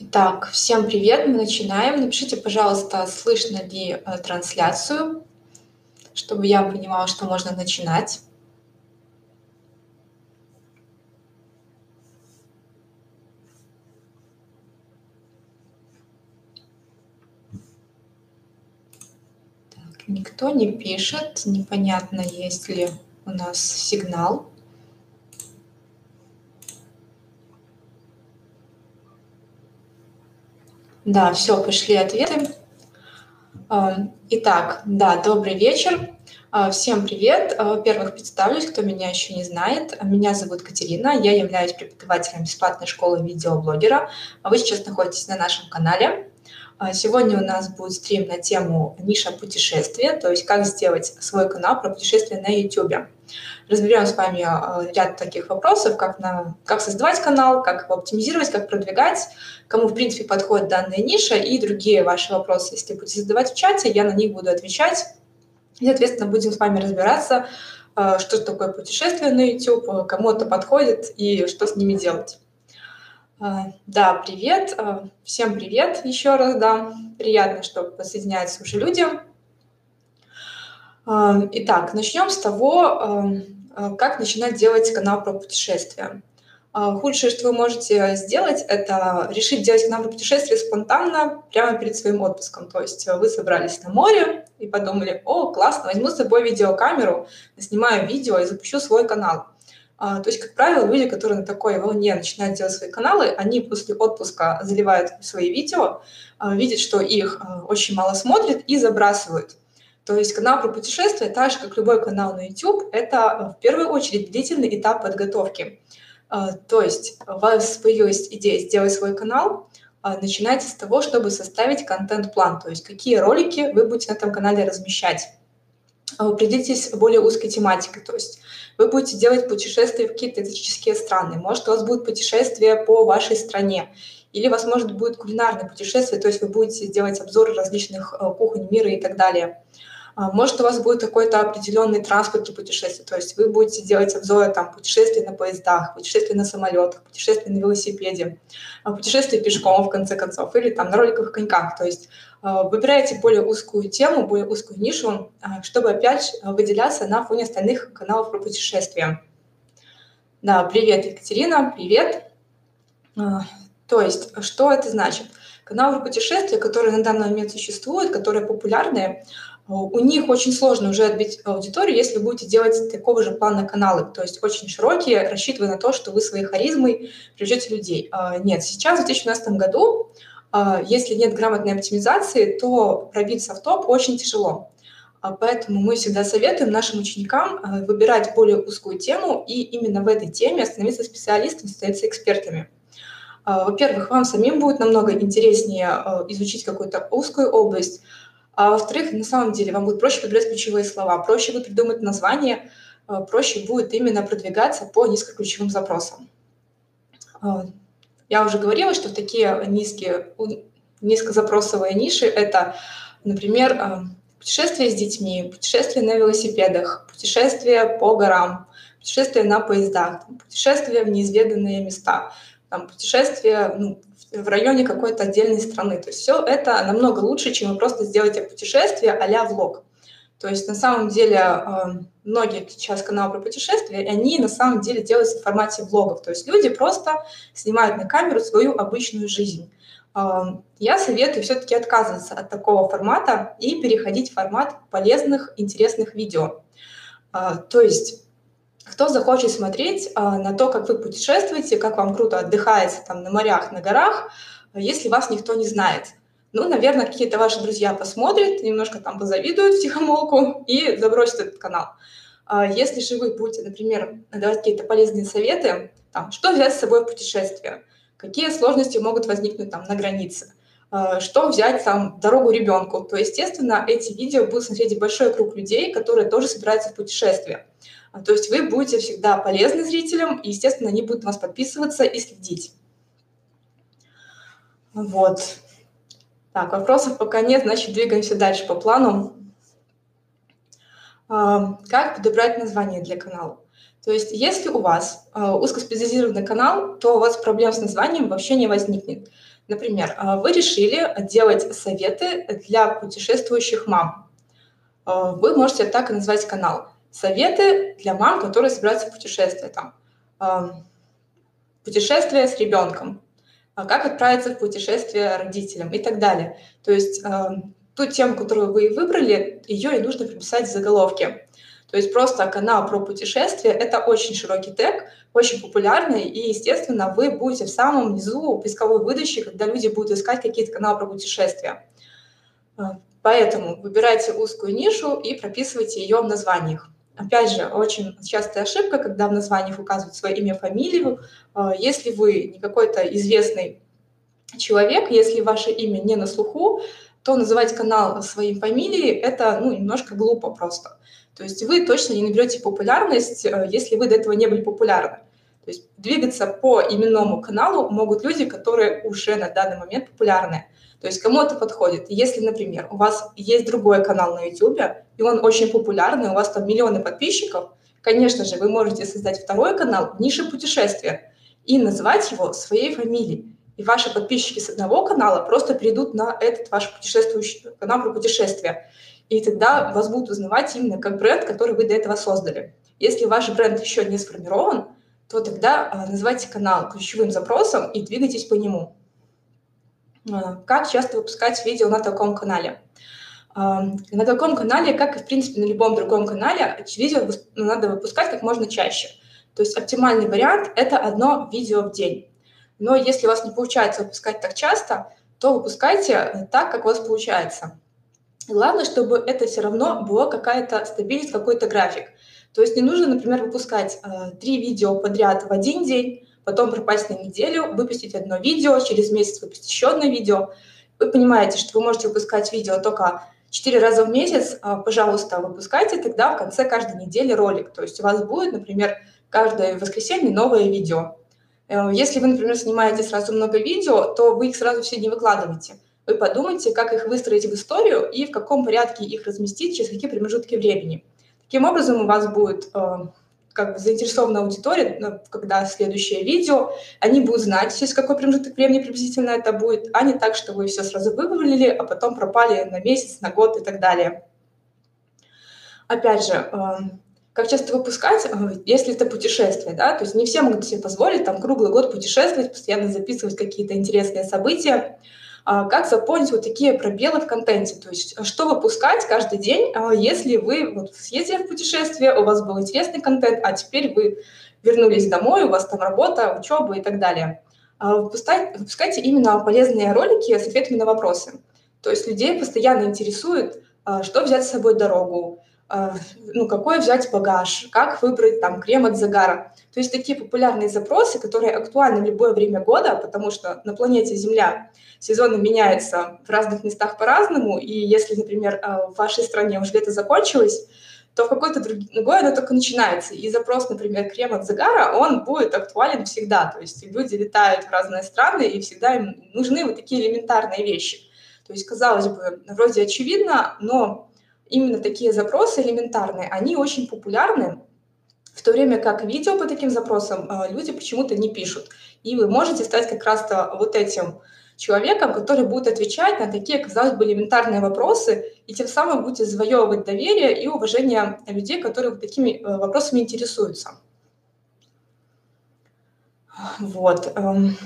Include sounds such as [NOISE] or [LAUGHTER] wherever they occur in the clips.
Итак, всем привет, мы начинаем. Напишите, пожалуйста, слышно ли э, трансляцию, чтобы я понимала, что можно начинать. Так, никто не пишет, непонятно, есть ли у нас сигнал. Да, все, пошли ответы. А, итак, да, добрый вечер. А, всем привет. А, во-первых, представлюсь, кто меня еще не знает. Меня зовут Катерина, я являюсь преподавателем бесплатной школы видеоблогера. Вы сейчас находитесь на нашем канале. Сегодня у нас будет стрим на тему ниша путешествия, то есть как сделать свой канал про путешествия на YouTube разберем с вами э, ряд таких вопросов, как, на, как создавать канал, как его оптимизировать, как продвигать, кому, в принципе, подходит данная ниша и другие ваши вопросы. Если будете задавать в чате, я на них буду отвечать. И, соответственно, будем с вами разбираться, э, что такое путешествие на YouTube, кому это подходит и что с ними делать. Э, да, привет. Всем привет еще раз, да. Приятно, что подсоединяются уже люди. Итак, начнем с того, Э, как начинать делать канал про путешествия? А, худшее, что вы можете сделать, это решить делать канал про путешествия спонтанно, прямо перед своим отпуском. То есть вы собрались на море и подумали, о, классно, возьму с собой видеокамеру, снимаю видео и запущу свой канал. То есть, как правило, люди, которые на такой волне начинают делать свои каналы, они после отпуска заливают свои видео, видят, что их очень мало смотрят и забрасывают. То есть канал про путешествия, так же, как любой канал на YouTube, это э, в первую очередь длительный этап подготовки. Э, то есть у вас появилась идея сделать свой канал, э, начинайте с того, чтобы составить контент-план, то есть какие ролики вы будете на этом канале размещать. Определитесь более узкой тематикой, то есть вы будете делать путешествия в какие-то экзотические страны, может, у вас будет путешествие по вашей стране, или может, будет кулинарное путешествие, то есть вы будете делать обзоры различных кухонь мира и так далее. А, может, у вас будет какой-то определенный транспорт для путешествий, то есть вы будете делать обзоры там, путешествий на поездах, путешествий на самолетах, путешествий на велосипеде, а, путешествия пешком, в конце концов, или там на роликовых коньках. То есть а, выбираете более узкую тему, более узкую нишу, чтобы опять выделяться на фоне остальных каналов про путешествия. Да, привет, Екатерина, привет. То есть, что это значит? Каналы путешествия, которые на данный момент существуют, которые популярны, у них очень сложно уже отбить аудиторию, если будете делать такого же плана каналы, то есть очень широкие, рассчитывая на то, что вы своей харизмой привлечете людей. А, нет, сейчас, в 2012 году, а, если нет грамотной оптимизации, то пробиться в топ очень тяжело. А, поэтому мы всегда советуем нашим ученикам выбирать более узкую тему и именно в этой теме становиться специалистами, становиться экспертами. Во-первых, вам самим будет намного интереснее изучить какую-то узкую область, а во-вторых, на самом деле вам будет проще подбирать ключевые слова, проще будет придумать название, э, проще будет именно продвигаться по низкоключевым запросам. Э, я уже говорила, что такие низкие, низкозапросовые ниши – это, например, э, путешествия с детьми, путешествия на велосипедах, путешествия по горам, путешествия на поездах, путешествия в неизведанные места, там, путешествия ну, в районе какой-то отдельной страны. То есть все это намного лучше, чем вы просто сделаете путешествие а-ля влог. То есть на самом деле эм, многие сейчас каналы про путешествия, они на самом деле делаются в формате влогов. То есть люди просто снимают на камеру свою обычную жизнь. Эм, я советую все-таки отказываться от такого формата и переходить в формат полезных, интересных видео. Э, то есть кто захочет смотреть а, на то, как вы путешествуете, как вам круто отдыхаете там на морях, на горах, если вас никто не знает. Ну, наверное, какие-то ваши друзья посмотрят, немножко там позавидуют в тихомолку и забросят этот канал. А если же вы будете, например, давать какие-то полезные советы, там, что взять с собой в путешествие, какие сложности могут возникнуть там на границе, а, что взять там дорогу ребенку, то, естественно, эти видео будут смотреть большой круг людей, которые тоже собираются в путешествие. А, то есть вы будете всегда полезны зрителям, и, естественно, они будут на вас подписываться и следить. Вот. Так, вопросов пока нет, значит, двигаемся дальше по плану. А, как подобрать название для канала? То есть если у вас э, узкоспециализированный канал, то у вас проблем с названием вообще не возникнет. Например, вы решили делать советы для путешествующих мам. Вы можете так и назвать канал. Советы для мам, которые собираются в путешествие. Там, э, путешествие с ребенком. А как отправиться в путешествие родителям и так далее. То есть э, ту тему, которую вы выбрали, ее и нужно прописать в заголовке. То есть просто канал про путешествия – это очень широкий тег, очень популярный, и, естественно, вы будете в самом низу поисковой выдачи, когда люди будут искать какие-то каналы про путешествия. А, поэтому выбирайте узкую нишу и прописывайте ее в названиях. Опять же, очень частая ошибка, когда в названиях указывают свое имя, фамилию. А, если вы не какой-то известный человек, если ваше имя не на слуху, то называть канал своей фамилией – это ну, немножко глупо просто. То есть вы точно не наберете популярность, э, если вы до этого не были популярны. То есть двигаться по именному каналу могут люди, которые уже на данный момент популярны. То есть кому это подходит? Если, например, у вас есть другой канал на YouTube, и он очень популярный, у вас там миллионы подписчиков, конечно же, вы можете создать второй канал «Ниша путешествия» и назвать его своей фамилией. И ваши подписчики с одного канала просто перейдут на этот ваш путешествующий канал про путешествия и тогда вас будут узнавать именно как бренд, который вы до этого создали. Если ваш бренд еще не сформирован, то тогда а, называйте канал ключевым запросом и двигайтесь по нему. А, как часто выпускать видео на таком канале? А, на таком канале, как и, в принципе, на любом другом канале, видео надо выпускать как можно чаще. То есть оптимальный вариант – это одно видео в день. Но если у вас не получается выпускать так часто, то выпускайте так, как у вас получается. Главное, чтобы это все равно была какая-то стабильность, какой-то график. То есть не нужно, например, выпускать э, три видео подряд в один день, потом пропасть на неделю, выпустить одно видео, через месяц выпустить еще одно видео. Вы понимаете, что вы можете выпускать видео только четыре раза в месяц, э, пожалуйста, выпускайте тогда в конце каждой недели ролик. То есть у вас будет, например, каждое воскресенье новое видео. Э, если вы, например, снимаете сразу много видео, то вы их сразу все не выкладываете – вы подумайте, как их выстроить в историю и в каком порядке их разместить, через какие промежутки времени. Таким образом, у вас будет э, как бы заинтересованная аудитория, когда следующее видео, они будут знать, через какой промежуток времени приблизительно это будет, а не так, что вы все сразу вывалили, а потом пропали на месяц, на год и так далее. Опять же, э, как часто выпускать, э, если это путешествие, да, то есть не все могут себе позволить там круглый год путешествовать, постоянно записывать какие-то интересные события, как заполнить вот такие пробелы в контенте, то есть а, что выпускать каждый день, а, если вы вот съездили в путешествие, у вас был интересный контент, а теперь вы вернулись домой, у вас там работа, учеба и так далее. Выпускайте, выпускайте именно полезные ролики с ответами на вопросы. То есть людей постоянно интересует, что взять с собой дорогу, ну, какой взять багаж, как выбрать там крем от загара. То есть такие популярные запросы, которые актуальны в любое время года, потому что на планете Земля сезоны меняются в разных местах по-разному, и если, например, э, в вашей стране уже лето закончилось, то в какой-то другой оно только начинается. И запрос, например, крем от загара, он будет актуален всегда. То есть люди летают в разные страны, и всегда им нужны вот такие элементарные вещи. То есть, казалось бы, вроде очевидно, но именно такие запросы элементарные, они очень популярны, в то время как видео по таким запросам э, люди почему-то не пишут. И вы можете стать как раз-то вот этим человеком, который будет отвечать на такие, казалось бы, элементарные вопросы, и тем самым будете завоевывать доверие и уважение людей, которые вот такими э, вопросами интересуются. Вот. Эм,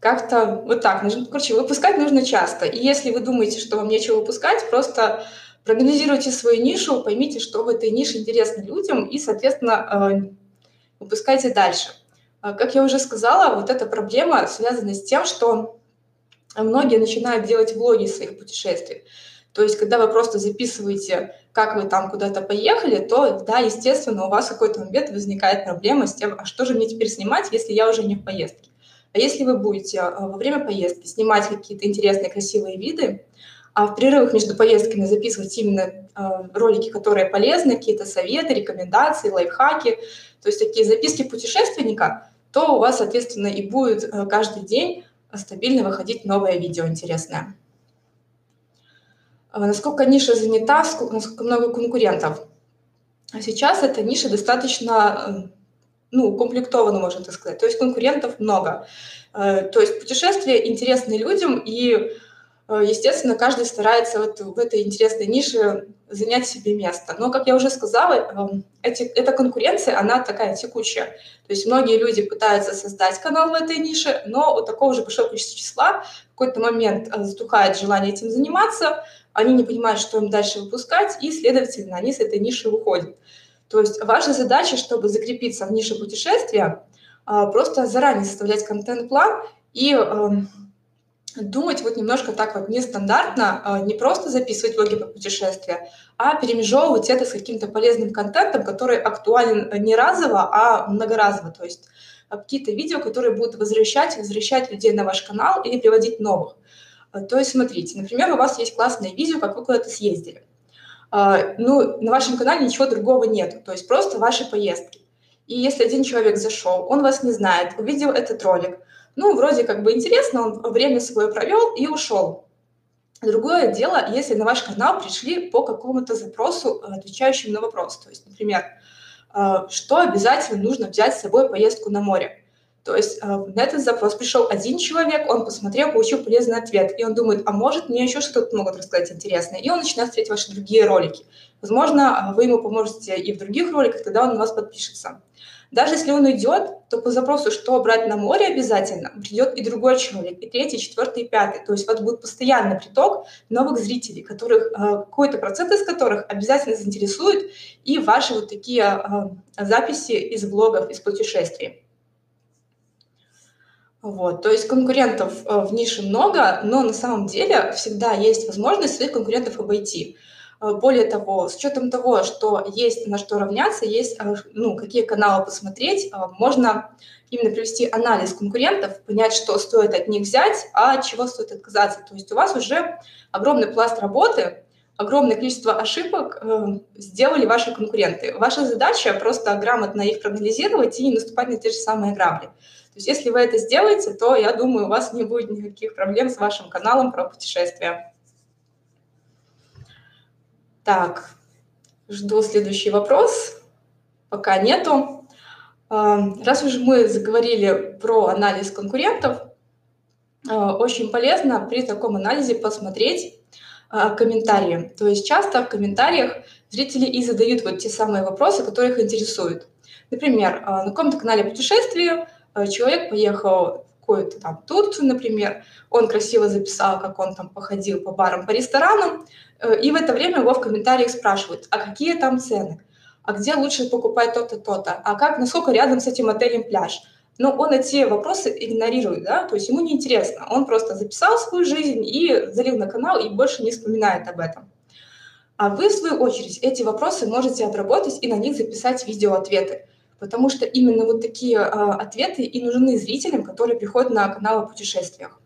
как-то вот так. Короче, выпускать нужно часто. И если вы думаете, что вам нечего выпускать, просто проанализируйте свою нишу, поймите, что в этой нише интересно людям, и, соответственно, э, выпускайте дальше. Э, как я уже сказала, вот эта проблема связана с тем, что многие начинают делать влоги своих путешествий. То есть, когда вы просто записываете, как вы там куда-то поехали, то, да, естественно, у вас в какой-то момент возникает проблема с тем, а что же мне теперь снимать, если я уже не в поездке. А если вы будете а, во время поездки снимать какие-то интересные, красивые виды, а в перерывах между поездками записывать именно э, ролики, которые полезны, какие-то советы, рекомендации, лайфхаки, то есть такие записки путешественника, то у вас, соответственно, и будет э, каждый день стабильно выходить новое видео интересное. А насколько ниша занята, насколько много конкурентов. Сейчас эта ниша достаточно ну, укомплектовано, можно так сказать. То есть конкурентов много. Э, то есть путешествия интересны людям, и, э, естественно, каждый старается вот в этой интересной нише занять себе место. Но, как я уже сказала, эм, эти, эта конкуренция, она такая текучая. То есть многие люди пытаются создать канал в этой нише, но у такого же большого числа в какой-то момент э, затухает желание этим заниматься, они не понимают, что им дальше выпускать, и, следовательно, они с этой ниши выходят. То есть ваша задача, чтобы закрепиться в нише путешествия, а, просто заранее составлять контент-план и эм, думать вот немножко так вот нестандартно, а, не просто записывать влоги по путешествия, а перемежевывать это с каким-то полезным контентом, который актуален не разово, а многоразово. То есть а, какие-то видео, которые будут возвращать, возвращать людей на ваш канал или приводить новых. То есть смотрите, например, у вас есть классное видео, как вы куда-то съездили. Ну, на вашем канале ничего другого нет, то есть просто ваши поездки. И если один человек зашел, он вас не знает, увидел этот ролик, ну, вроде как бы интересно, он время свое провел и ушел. Другое дело, если на ваш канал пришли по какому-то запросу, э, отвечающему на вопрос. То есть, например, э, что обязательно нужно взять с собой поездку на море. То есть э, на этот запрос пришел один человек, он посмотрел, получил полезный ответ, и он думает, а может мне еще что-то могут рассказать интересное, и он начинает смотреть ваши другие ролики. Возможно, вы ему поможете и в других роликах, тогда он на вас подпишется. Даже если он уйдет, то по запросу, что брать на море обязательно, придет и другой человек, и третий, четвертый, и пятый. То есть вас будет постоянный приток новых зрителей, которых, э, какой-то процент из которых обязательно заинтересует и ваши вот такие э, записи из блогов, из путешествий. Вот, то есть конкурентов э, в нише много, но на самом деле всегда есть возможность своих конкурентов обойти. Э, более того, с учетом того, что есть на что равняться, есть э, ну, какие каналы посмотреть, э, можно именно провести анализ конкурентов, понять, что стоит от них взять, а от чего стоит отказаться. То есть у вас уже огромный пласт работы, огромное количество ошибок сделали ваши конкуренты. Ваша задача просто грамотно их проанализировать и не наступать на те же самые грабли. То есть если вы это сделаете, то, я думаю, у вас не будет никаких проблем с вашим каналом про путешествия. Так, жду следующий вопрос. Пока нету. А, раз уж мы заговорили про анализ конкурентов, а, очень полезно при таком анализе посмотреть а, комментарии. То есть часто в комментариях зрители и задают вот те самые вопросы, которые их интересуют. Например, на каком-то канале путешествия человек поехал какую-то там Турцию, например, он красиво записал, как он там походил по барам, по ресторанам, э, и в это время его в комментариях спрашивают, а какие там цены, а где лучше покупать то-то, то-то, а как, насколько рядом с этим отелем пляж. Но он эти вопросы игнорирует, да, то есть ему неинтересно. Он просто записал свою жизнь и залил на канал и больше не вспоминает об этом. А вы, в свою очередь, эти вопросы можете обработать и на них записать видеоответы потому что именно вот такие э, ответы и нужны зрителям, которые приходят на канал о путешествиях.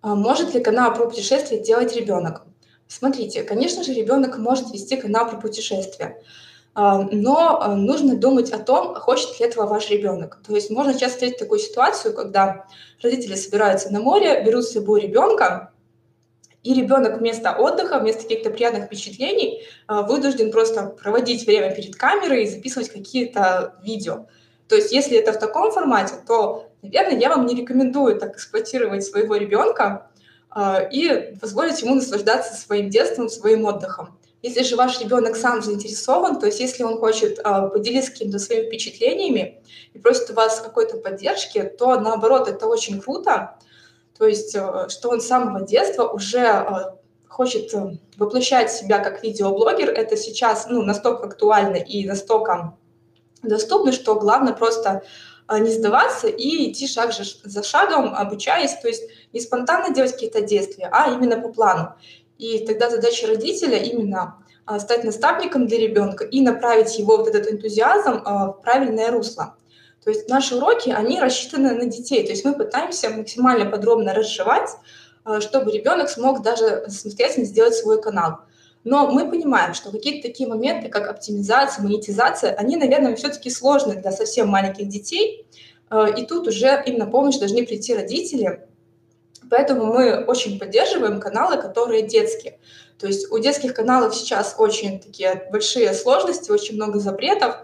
А может ли канал про путешествия делать ребенок? Смотрите, конечно же, ребенок может вести канал про путешествия, а, но нужно думать о том, хочет ли этого ваш ребенок. То есть можно часто встретить такую ситуацию, когда родители собираются на море, берут с собой ребенка, и ребенок вместо отдыха, вместо каких-то приятных впечатлений а, вынужден просто проводить время перед камерой и записывать какие-то видео. То есть если это в таком формате, то, наверное, я вам не рекомендую так эксплуатировать своего ребенка а, и позволить ему наслаждаться своим детством, своим отдыхом. Если же ваш ребенок сам заинтересован, то есть если он хочет э, поделиться какими-то своими впечатлениями и просит у вас какой-то поддержки, то наоборот это очень круто, то есть, э, что он с самого детства уже э, хочет э, воплощать себя как видеоблогер, это сейчас ну, настолько актуально и настолько доступно, что главное просто не сдаваться и идти шаг за шагом, обучаясь, то есть не спонтанно делать какие-то действия, а именно по плану. И тогда задача родителя именно стать наставником для ребенка и направить его вот этот энтузиазм в правильное русло. То есть наши уроки, они рассчитаны на детей. То есть мы пытаемся максимально подробно разжевать, э, чтобы ребенок смог даже самостоятельно сделать свой канал. Но мы понимаем, что какие-то такие моменты, как оптимизация, монетизация, они, наверное, все-таки сложны для совсем маленьких детей. Э, и тут уже им на помощь должны прийти родители. Поэтому мы очень поддерживаем каналы, которые детские. То есть у детских каналов сейчас очень такие большие сложности, очень много запретов,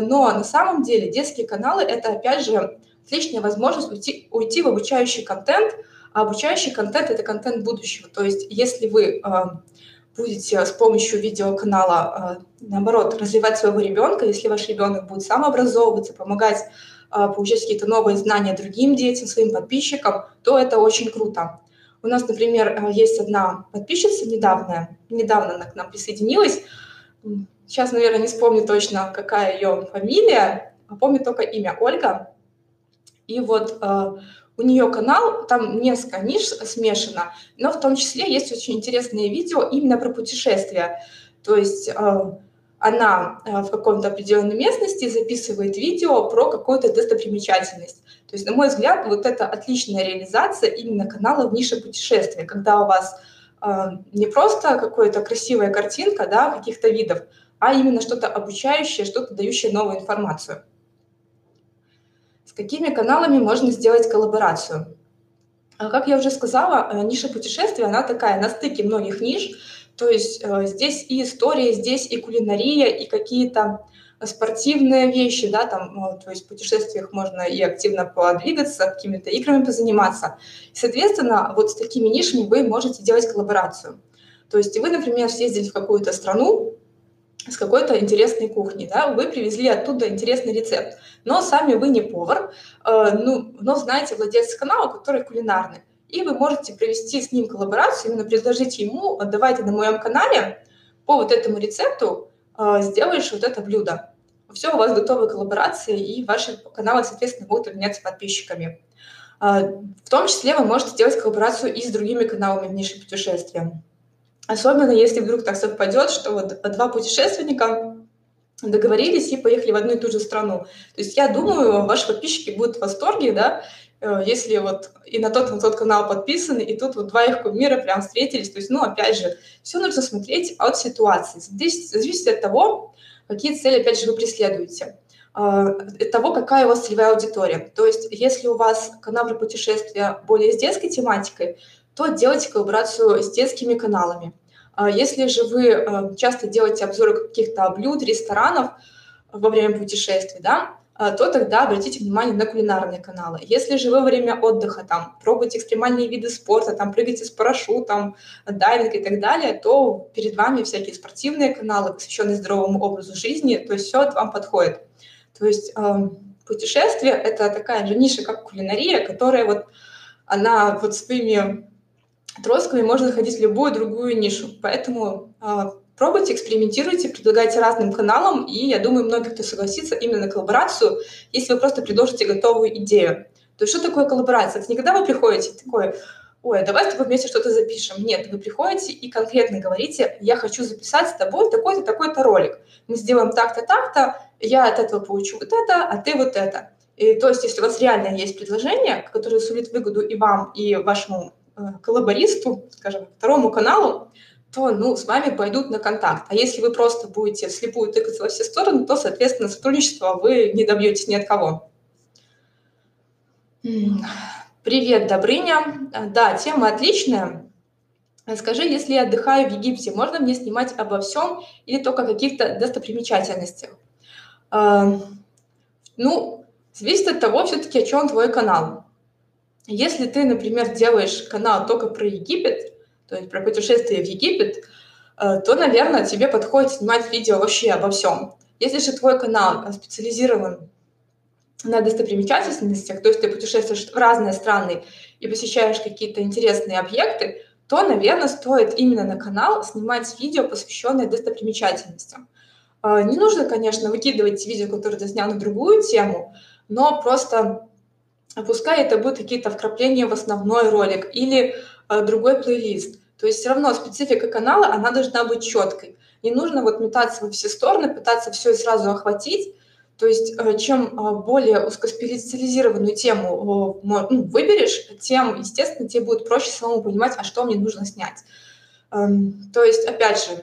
но на самом деле детские каналы – это, опять же, отличная возможность уйти, уйти в обучающий контент, а обучающий контент – это контент будущего. То есть если вы э, будете с помощью видеоканала, э, наоборот, развивать своего ребенка, если ваш ребенок будет самообразовываться, помогать получать какие-то новые знания другим детям, своим подписчикам, то это очень круто. У нас, например, есть одна подписчица недавно, недавно она к нам присоединилась. Сейчас, наверное, не вспомню точно, какая ее фамилия, а помню только имя Ольга. И вот э, у нее канал, там несколько ниш смешано, но в том числе есть очень интересные видео именно про путешествия. То есть э, она э, в каком-то определенной местности записывает видео про какую-то достопримечательность. То есть, на мой взгляд, вот это отличная реализация именно канала в нише путешествия, когда у вас э, не просто какая-то красивая картинка да, каких-то видов, а именно что-то обучающее, что-то дающее новую информацию. С какими каналами можно сделать коллаборацию? А как я уже сказала, э, ниша путешествия, она такая на стыке многих ниш, то есть э, здесь и история, здесь и кулинария, и какие-то спортивные вещи, да, там, ну, то есть в путешествиях можно и активно подвигаться, какими-то играми позаниматься. Соответственно, вот с такими нишами вы можете делать коллаборацию. То есть вы, например, съездили в какую-то страну, с какой-то интересной кухни, да, вы привезли оттуда интересный рецепт, но сами вы не повар, э, ну, но знаете владельца канала, который кулинарный, и вы можете провести с ним коллаборацию, именно предложить ему, давайте на моем канале по вот этому рецепту э, сделаешь вот это блюдо. Все, у вас готовы коллаборации, и ваши каналы, соответственно, будут обменяться подписчиками. Э, в том числе вы можете делать коллаборацию и с другими каналами в нише путешествия. Особенно если вдруг так совпадет, что вот два путешественника договорились и поехали в одну и ту же страну. То есть я думаю, ваши подписчики будут в восторге, да, э, если вот и на тот, и на тот канал подписаны, и тут вот два их кумира прям встретились. То есть, ну, опять же, все нужно смотреть от ситуации. Здесь зависит от того, какие цели, опять же, вы преследуете от того, какая у вас целевая аудитория. То есть, если у вас канал про путешествия более с детской тематикой, то делайте коллаборацию с детскими каналами. А если же вы э, часто делаете обзоры каких-то блюд, ресторанов во время путешествий, да, а, то тогда обратите внимание на кулинарные каналы. Если же вы во время отдыха там пробуете экстремальные виды спорта, там прыгаете с парашютом, дайвинг и так далее, то перед вами всякие спортивные каналы, посвященные здоровому образу жизни, то есть все это вам подходит. То есть путешествие — это такая же ниша, как кулинария, которая вот, она вот своими Тросками можно заходить в любую другую нишу. Поэтому э, пробуйте, экспериментируйте, предлагайте разным каналам, и я думаю, многие кто согласится именно на коллаборацию, если вы просто предложите готовую идею. То есть что такое коллаборация? Это не когда вы приходите такой, ой, давай с тобой вместе что-то запишем. Нет, вы приходите и конкретно говорите, я хочу записать с тобой такой-то, такой-то ролик. Мы сделаем так-то, так-то, я от этого получу вот это, а ты вот это. И, то есть, если у вас реально есть предложение, которое сулит выгоду и вам, и вашему коллабористу, скажем, второму каналу, то ну, с вами пойдут на контакт. А если вы просто будете вслепую тыкаться во все стороны, то, соответственно, сотрудничества вы не добьетесь ни от кого. Привет, Добрыня. Э, да, тема отличная. Скажи, если я отдыхаю в Египте, можно мне снимать обо всем или только о каких-то достопримечательностях? Э, ну, зависит от того, все-таки, о чем твой канал. Если ты, например, делаешь канал только про Египет, то есть про путешествие в Египет, э, то, наверное, тебе подходит снимать видео вообще обо всем. Если же твой канал э, специализирован на достопримечательностях, то есть ты путешествуешь в разные страны и посещаешь какие-то интересные объекты, то, наверное, стоит именно на канал снимать видео, посвященные достопримечательностям. Э, не нужно, конечно, выкидывать видео, которые ты снял на другую тему, но просто пускай это будут какие-то вкрапления в основной ролик или э, другой плейлист. То есть все равно специфика канала, она должна быть четкой. Не нужно вот метаться во все стороны, пытаться все и сразу охватить. То есть э, чем э, более узкоспециализированную тему э, ну, выберешь, тем, естественно, тебе будет проще самому понимать, а что мне нужно снять. Эм, то есть, опять же,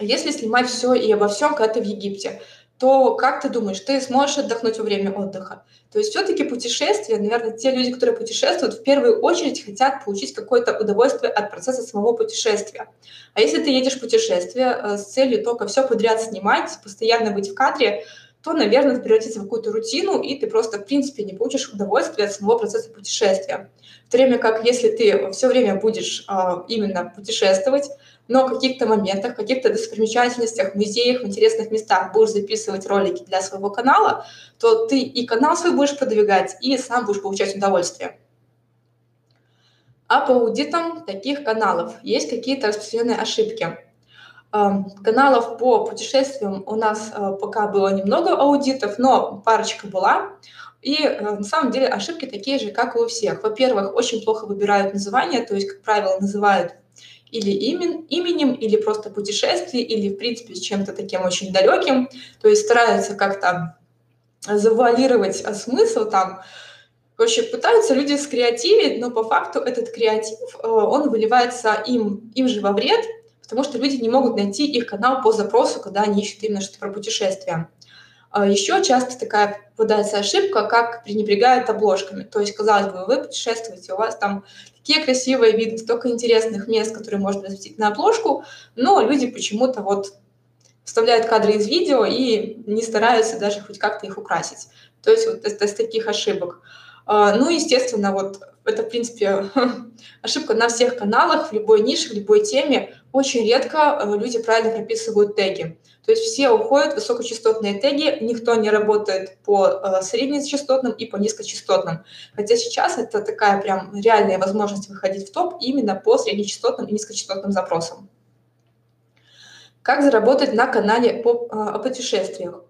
если снимать все и обо всем, когда ты в Египте, то как ты думаешь, ты сможешь отдохнуть во время отдыха? То есть все-таки путешествия, наверное, те люди, которые путешествуют, в первую очередь хотят получить какое-то удовольствие от процесса самого путешествия. А если ты едешь в путешествие э, с целью только все подряд снимать, постоянно быть в кадре, то, наверное, превратится в какую-то рутину, и ты просто, в принципе, не получишь удовольствия от самого процесса путешествия. В то время как, если ты все время будешь а, именно путешествовать, но в каких-то моментах, в каких-то достопримечательностях, музеях, в интересных местах будешь записывать ролики для своего канала, то ты и канал свой будешь продвигать, и сам будешь получать удовольствие. А по аудитам таких каналов есть какие-то распространенные ошибки. Каналов по путешествиям у нас э, пока было немного аудитов, но парочка была. И э, на самом деле ошибки такие же, как и у всех. Во-первых, очень плохо выбирают название, то есть, как правило, называют или имен, именем, или просто путешествие, или, в принципе, чем-то таким очень далеким. То есть стараются как-то завуалировать э, смысл там. Короче, пытаются люди скреативить, но по факту этот креатив, он выливается им, им же во вред, потому что люди не могут найти их канал по запросу, когда они ищут именно что-то про путешествия. А Еще часто такая попадается ошибка, как пренебрегают обложками. То есть, казалось бы, вы путешествуете, у вас там такие красивые виды, столько интересных мест, которые можно разместить на обложку, но люди почему-то вот вставляют кадры из видео и не стараются даже хоть как-то их украсить. То есть вот из, из таких ошибок. А, ну, естественно, вот это, в принципе, [LAUGHS] ошибка на всех каналах, в любой нише, в любой теме. Очень редко э, люди правильно прописывают теги. То есть все уходят в высокочастотные теги, никто не работает по э, среднечастотным и по низкочастотным. Хотя сейчас это такая прям реальная возможность выходить в топ именно по среднечастотным и низкочастотным запросам. Как заработать на канале по, э, о путешествиях?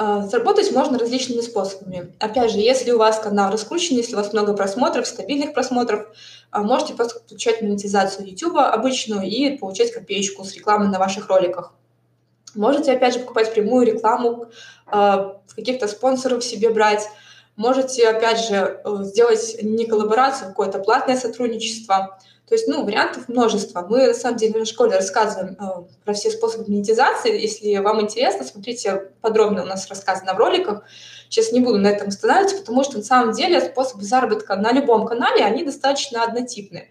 А, заработать можно различными способами. Опять же, если у вас канал раскручен, если у вас много просмотров, стабильных просмотров, а, можете просто подключать монетизацию YouTube обычную и получать копеечку с рекламы на ваших роликах. Можете, опять же, покупать прямую рекламу, а, каких-то спонсоров себе брать. Можете, опять же, э, сделать не коллаборацию, а какое-то платное сотрудничество. То есть, ну, вариантов множество. Мы, на самом деле, на школе рассказываем э, про все способы монетизации. Если вам интересно, смотрите, подробно у нас рассказано в роликах. Сейчас не буду на этом останавливаться, потому что, на самом деле, способы заработка на любом канале, они достаточно однотипны.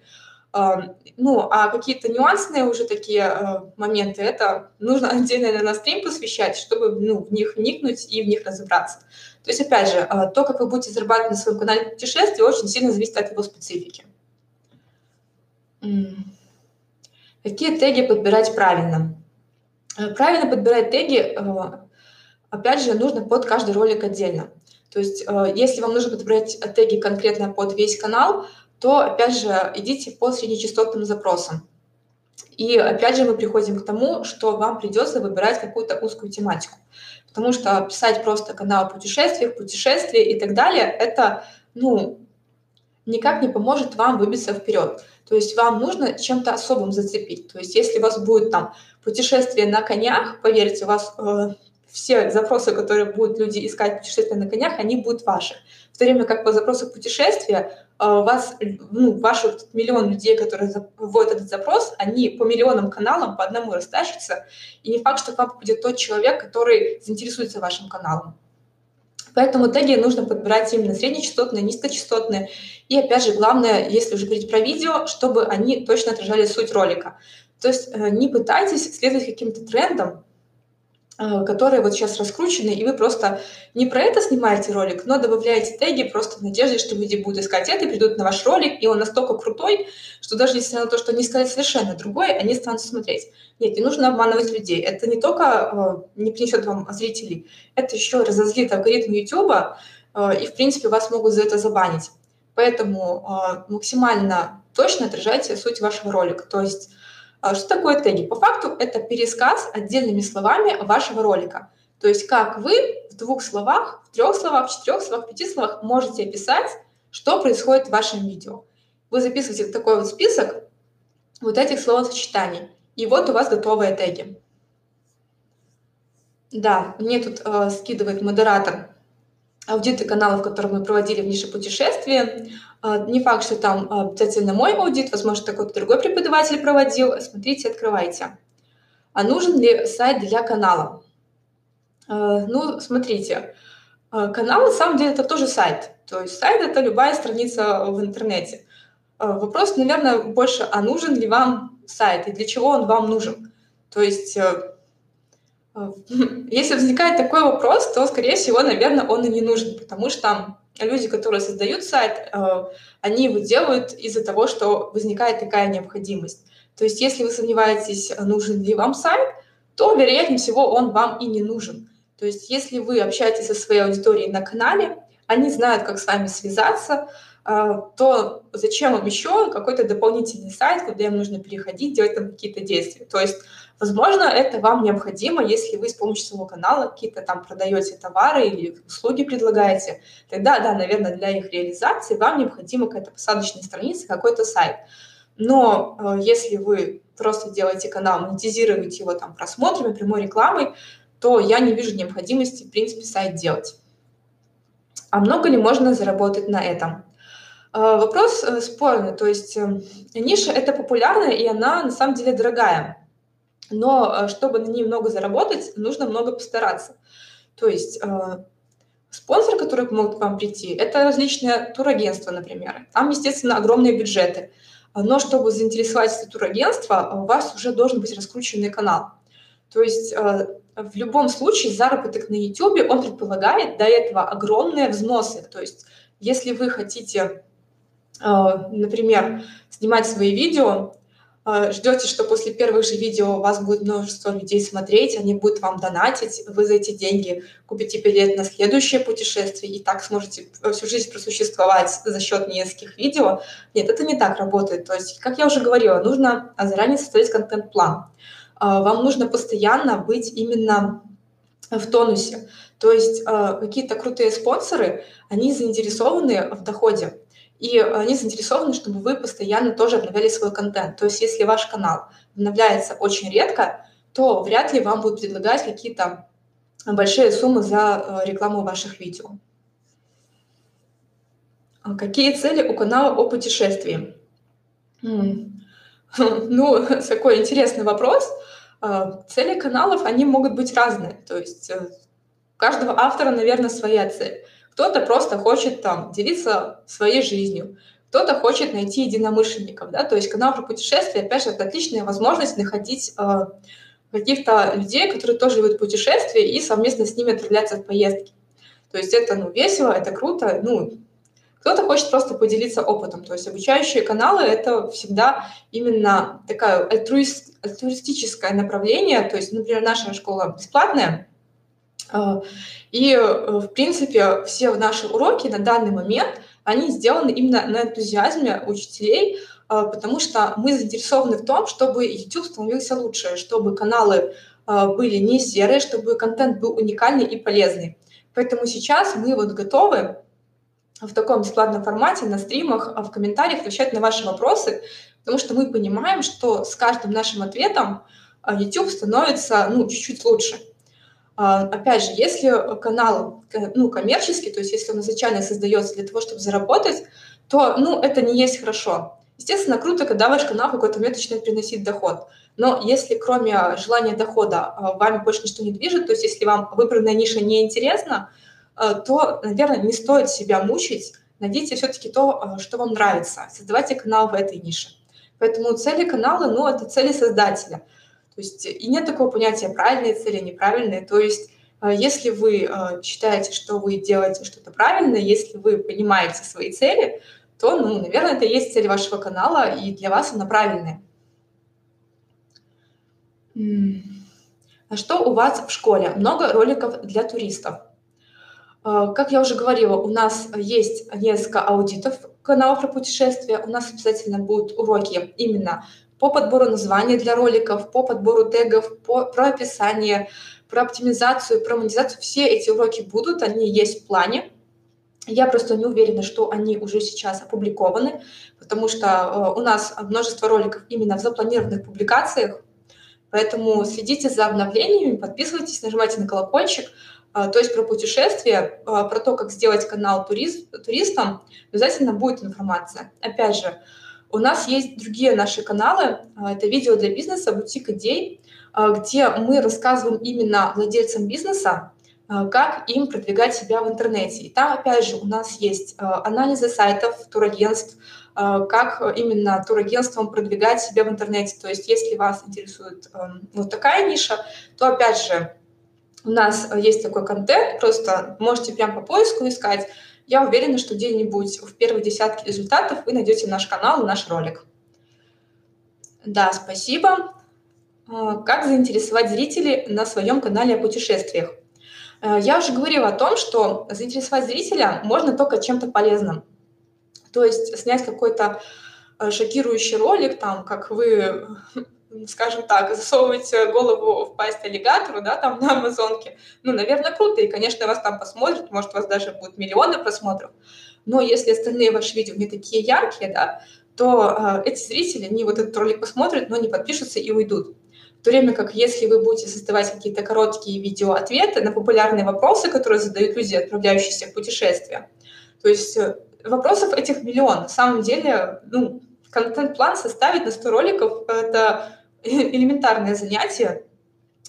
Э, ну, а какие-то нюансные уже такие э, моменты, это нужно [LAUGHS] отдельно, наверное, стрим посвящать, чтобы ну, в них вникнуть и в них разобраться. То есть, опять же, э, то, как вы будете зарабатывать на своем канале путешествий, очень сильно зависит от его специфики. Какие теги подбирать правильно? Э, правильно подбирать теги, э, опять же, нужно под каждый ролик отдельно. То есть, э, если вам нужно подбирать теги конкретно под весь канал, то, опять же, идите по среднечастотным запросам. И опять же мы приходим к тому, что вам придется выбирать какую-то узкую тематику. Потому что писать просто канал о путешествиях, путешествия и так далее, это, ну, никак не поможет вам выбиться вперед. То есть вам нужно чем-то особым зацепить. То есть если у вас будет там путешествие на конях, поверьте, у вас э, все запросы, которые будут люди искать путешествия на конях, они будут ваши. В то время как по запросу путешествия э, вас, ну, ваши миллион людей, которые вводят этот запрос, они по миллионам каналам по одному растащатся, и не факт, что к вам попадет тот человек, который заинтересуется вашим каналом. Поэтому теги нужно подбирать именно среднечастотные, низкочастотные. И опять же, главное, если уже говорить про видео, чтобы они точно отражали суть ролика. То есть э, не пытайтесь следовать каким-то трендам, Э, которые вот сейчас раскручены, и вы просто не про это снимаете ролик, но добавляете теги просто в надежде, что люди будут искать это, придут на ваш ролик, и он настолько крутой, что даже если на то, что они сказали совершенно другое, они станут смотреть. Нет, не нужно обманывать людей. Это не только э, не принесет вам зрителей, это еще разозлит алгоритм YouTube, э, и, в принципе, вас могут за это забанить. Поэтому э, максимально точно отражайте суть вашего ролика. То есть а что такое теги? По факту это пересказ отдельными словами вашего ролика. То есть как вы в двух словах, в трех словах, в четырех словах, в пяти словах можете описать, что происходит в вашем видео. Вы записываете такой вот список вот этих словосочетаний. И вот у вас готовые теги. Да, мне тут э, скидывает модератор аудиты каналов, которые мы проводили в нише путешествия. А, не факт, что там обязательно мой аудит, возможно, какой-то другой преподаватель проводил. Смотрите, открывайте. А нужен ли сайт для канала? А, ну, смотрите, а, канал на самом деле это тоже сайт. То есть сайт это любая страница в интернете. Вопрос, наверное, больше, а нужен ли вам сайт и для чего он вам нужен? То есть [LAUGHS] Если возникает такой вопрос, то, скорее всего, наверное, он и не нужен, потому что люди, которые создают сайт, они его делают из-за того, что возникает такая необходимость. То есть если вы сомневаетесь, нужен ли вам сайт, то, вероятнее всего, он вам и не нужен. То есть если вы общаетесь со своей аудиторией на канале, они знают, как с вами связаться, а, то зачем им еще какой-то дополнительный сайт, куда им нужно переходить, делать там какие-то действия. То есть, возможно, это вам необходимо, если вы с помощью своего канала какие-то там продаете товары или услуги предлагаете. Тогда, да, наверное, для их реализации вам необходима какая-то посадочная страница, какой-то сайт. Но э, если вы просто делаете канал, монетизируете его там просмотрами, прямой рекламой, то я не вижу необходимости, в принципе, сайт делать. А много ли можно заработать на этом? Э, вопрос э, спорный, то есть ниша это популярная, и она на самом деле дорогая. Но чтобы на ней много заработать, нужно много постараться. То есть спонсоры, которые могут к вам прийти, это различные турагентства, например. Там, естественно, огромные бюджеты – но чтобы заинтересовать это турагентство, у вас уже должен быть раскрученный канал. То есть э, в любом случае заработок на YouTube, он предполагает до этого огромные взносы. То есть если вы хотите, э, например, снимать свои видео, ждете, что после первых же видео вас будет множество людей смотреть, они будут вам донатить, вы за эти деньги купите билет на следующее путешествие и так сможете всю жизнь просуществовать за счет нескольких видео. Нет, это не так работает. То есть, как я уже говорила, нужно заранее составить контент-план. А, вам нужно постоянно быть именно в тонусе. То есть какие-то крутые спонсоры, они заинтересованы в доходе. И они заинтересованы, чтобы вы постоянно тоже обновляли свой контент. То есть если ваш канал обновляется очень редко, то вряд ли вам будут предлагать какие-то большие суммы за э, рекламу ваших видео. А какие цели у канала о путешествии? [LAUGHS] Ну, [LAUGHS] такой интересный вопрос. А, цели каналов, они могут быть разные. То есть э, у каждого автора, наверное, своя цель. Кто-то просто хочет там делиться своей жизнью, кто-то хочет найти единомышленников, да, то есть канал про путешествия, опять же, это отличная возможность находить э, каких-то людей, которые тоже любят путешествия, и совместно с ними отправляться в поездки. То есть это, ну, весело, это круто, ну, кто-то хочет просто поделиться опытом. То есть обучающие каналы — это всегда именно такое альтруист, альтруистическое направление. То есть, например, наша школа бесплатная, и, э, в принципе, все наши уроки на данный момент, они сделаны именно на энтузиазме учителей, а, потому что мы заинтересованы в том, чтобы YouTube становился лучше, чтобы каналы а, были не серые, чтобы контент был уникальный и полезный. Поэтому сейчас мы вот готовы в таком бесплатном формате на стримах, в комментариях отвечать на ваши вопросы, потому что мы понимаем, что с каждым нашим ответом YouTube становится ну, чуть-чуть лучше. А, опять же, если канал ну, коммерческий, то есть если он изначально создается для того, чтобы заработать, то ну, это не есть хорошо. Естественно, круто, когда ваш канал в какой-то момент начинает приносить доход. Но если кроме желания дохода а, вами больше ничто не движет, то есть если вам выбранная ниша не интересна, а, то, наверное, не стоит себя мучить. Найдите все-таки то, что вам нравится. Создавайте канал в этой нише. Поэтому цели канала, ну, это цели создателя – то есть и нет такого понятия правильные цели, неправильные. То есть э, если вы э, считаете, что вы делаете что-то правильное, если вы понимаете свои цели, то, ну, наверное, это и есть цель вашего канала, и для вас она правильная. А что у вас в школе? Много роликов для туристов. Э, как я уже говорила, у нас есть несколько аудитов каналов про путешествия. У нас обязательно будут уроки именно по подбору названий для роликов, по подбору тегов, по, про описание, про оптимизацию, про монетизацию. Все эти уроки будут, они есть в плане. Я просто не уверена, что они уже сейчас опубликованы, потому что э, у нас множество роликов именно в запланированных публикациях, поэтому следите за обновлениями, подписывайтесь, нажимайте на колокольчик. Э, то есть про путешествия, э, про то, как сделать канал турист, туристам, обязательно будет информация. Опять же, у нас есть другие наши каналы, а, это видео для бизнеса, бутик идей, а, где мы рассказываем именно владельцам бизнеса, а, как им продвигать себя в интернете. И там, опять же, у нас есть анализы сайтов, турагентств, как именно турагентством продвигать себя в интернете. То есть если вас интересует вот такая ниша, то, опять же, у нас есть такой контент, просто можете прям по поиску искать. Я уверена, что где-нибудь в первой десятке результатов вы найдете наш канал и наш ролик. Да, спасибо. А, как заинтересовать зрителей на своем канале о путешествиях? А, я уже говорила о том, что заинтересовать зрителя можно только чем-то полезным. То есть снять какой-то а, шокирующий ролик, там, как вы, скажем так, засовываете голову в пасть аллигатору, да, там [LAUGHS] на Амазонке, ну, наверное, круто, и, конечно, вас там посмотрят, может, у вас даже будут миллионы просмотров, но если остальные ваши видео не такие яркие, да, то э, эти зрители, они вот этот ролик посмотрят, но не подпишутся и уйдут. В то время как если вы будете создавать какие-то короткие видео-ответы на популярные вопросы, которые задают люди, отправляющиеся в путешествие, то есть э, вопросов этих миллион. На самом деле, ну, контент-план составить на 100 роликов — это [LAUGHS] элементарное занятие.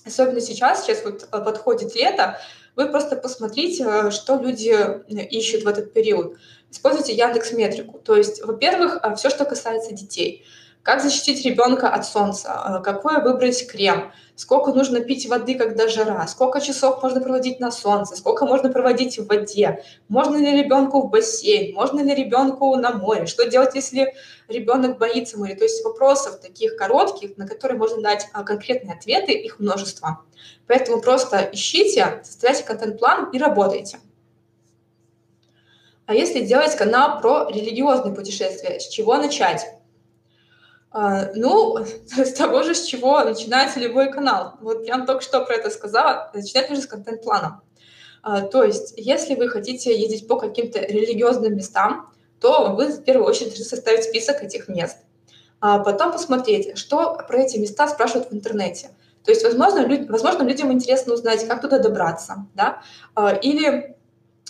Особенно сейчас, сейчас вот э, подходит лето, вы просто посмотрите, э, что люди ищут в этот период используйте Яндекс Метрику. То есть, во-первых, э, все, что касается детей. Как защитить ребенка от солнца? Э, какой выбрать крем? Сколько нужно пить воды, когда жара? Сколько часов можно проводить на солнце? Сколько можно проводить в воде? Можно ли ребенку в бассейн? Можно ли ребенку на море? Что делать, если ребенок боится моря? То есть вопросов таких коротких, на которые можно дать э, конкретные ответы, их множество. Поэтому просто ищите, составляйте контент-план и работайте. А если делать канал про религиозные путешествия, с чего начать? А, ну, [LAUGHS] с того же, с чего начинается любой канал. Вот прям только что про это сказала. Начинать нужно с контент-плана. А, то есть, если вы хотите ездить по каким-то религиозным местам, то вы в первую очередь составить список этих мест. А потом посмотреть, что про эти места спрашивают в интернете. То есть, возможно, люд, возможно людям интересно узнать, как туда добраться, да, а, или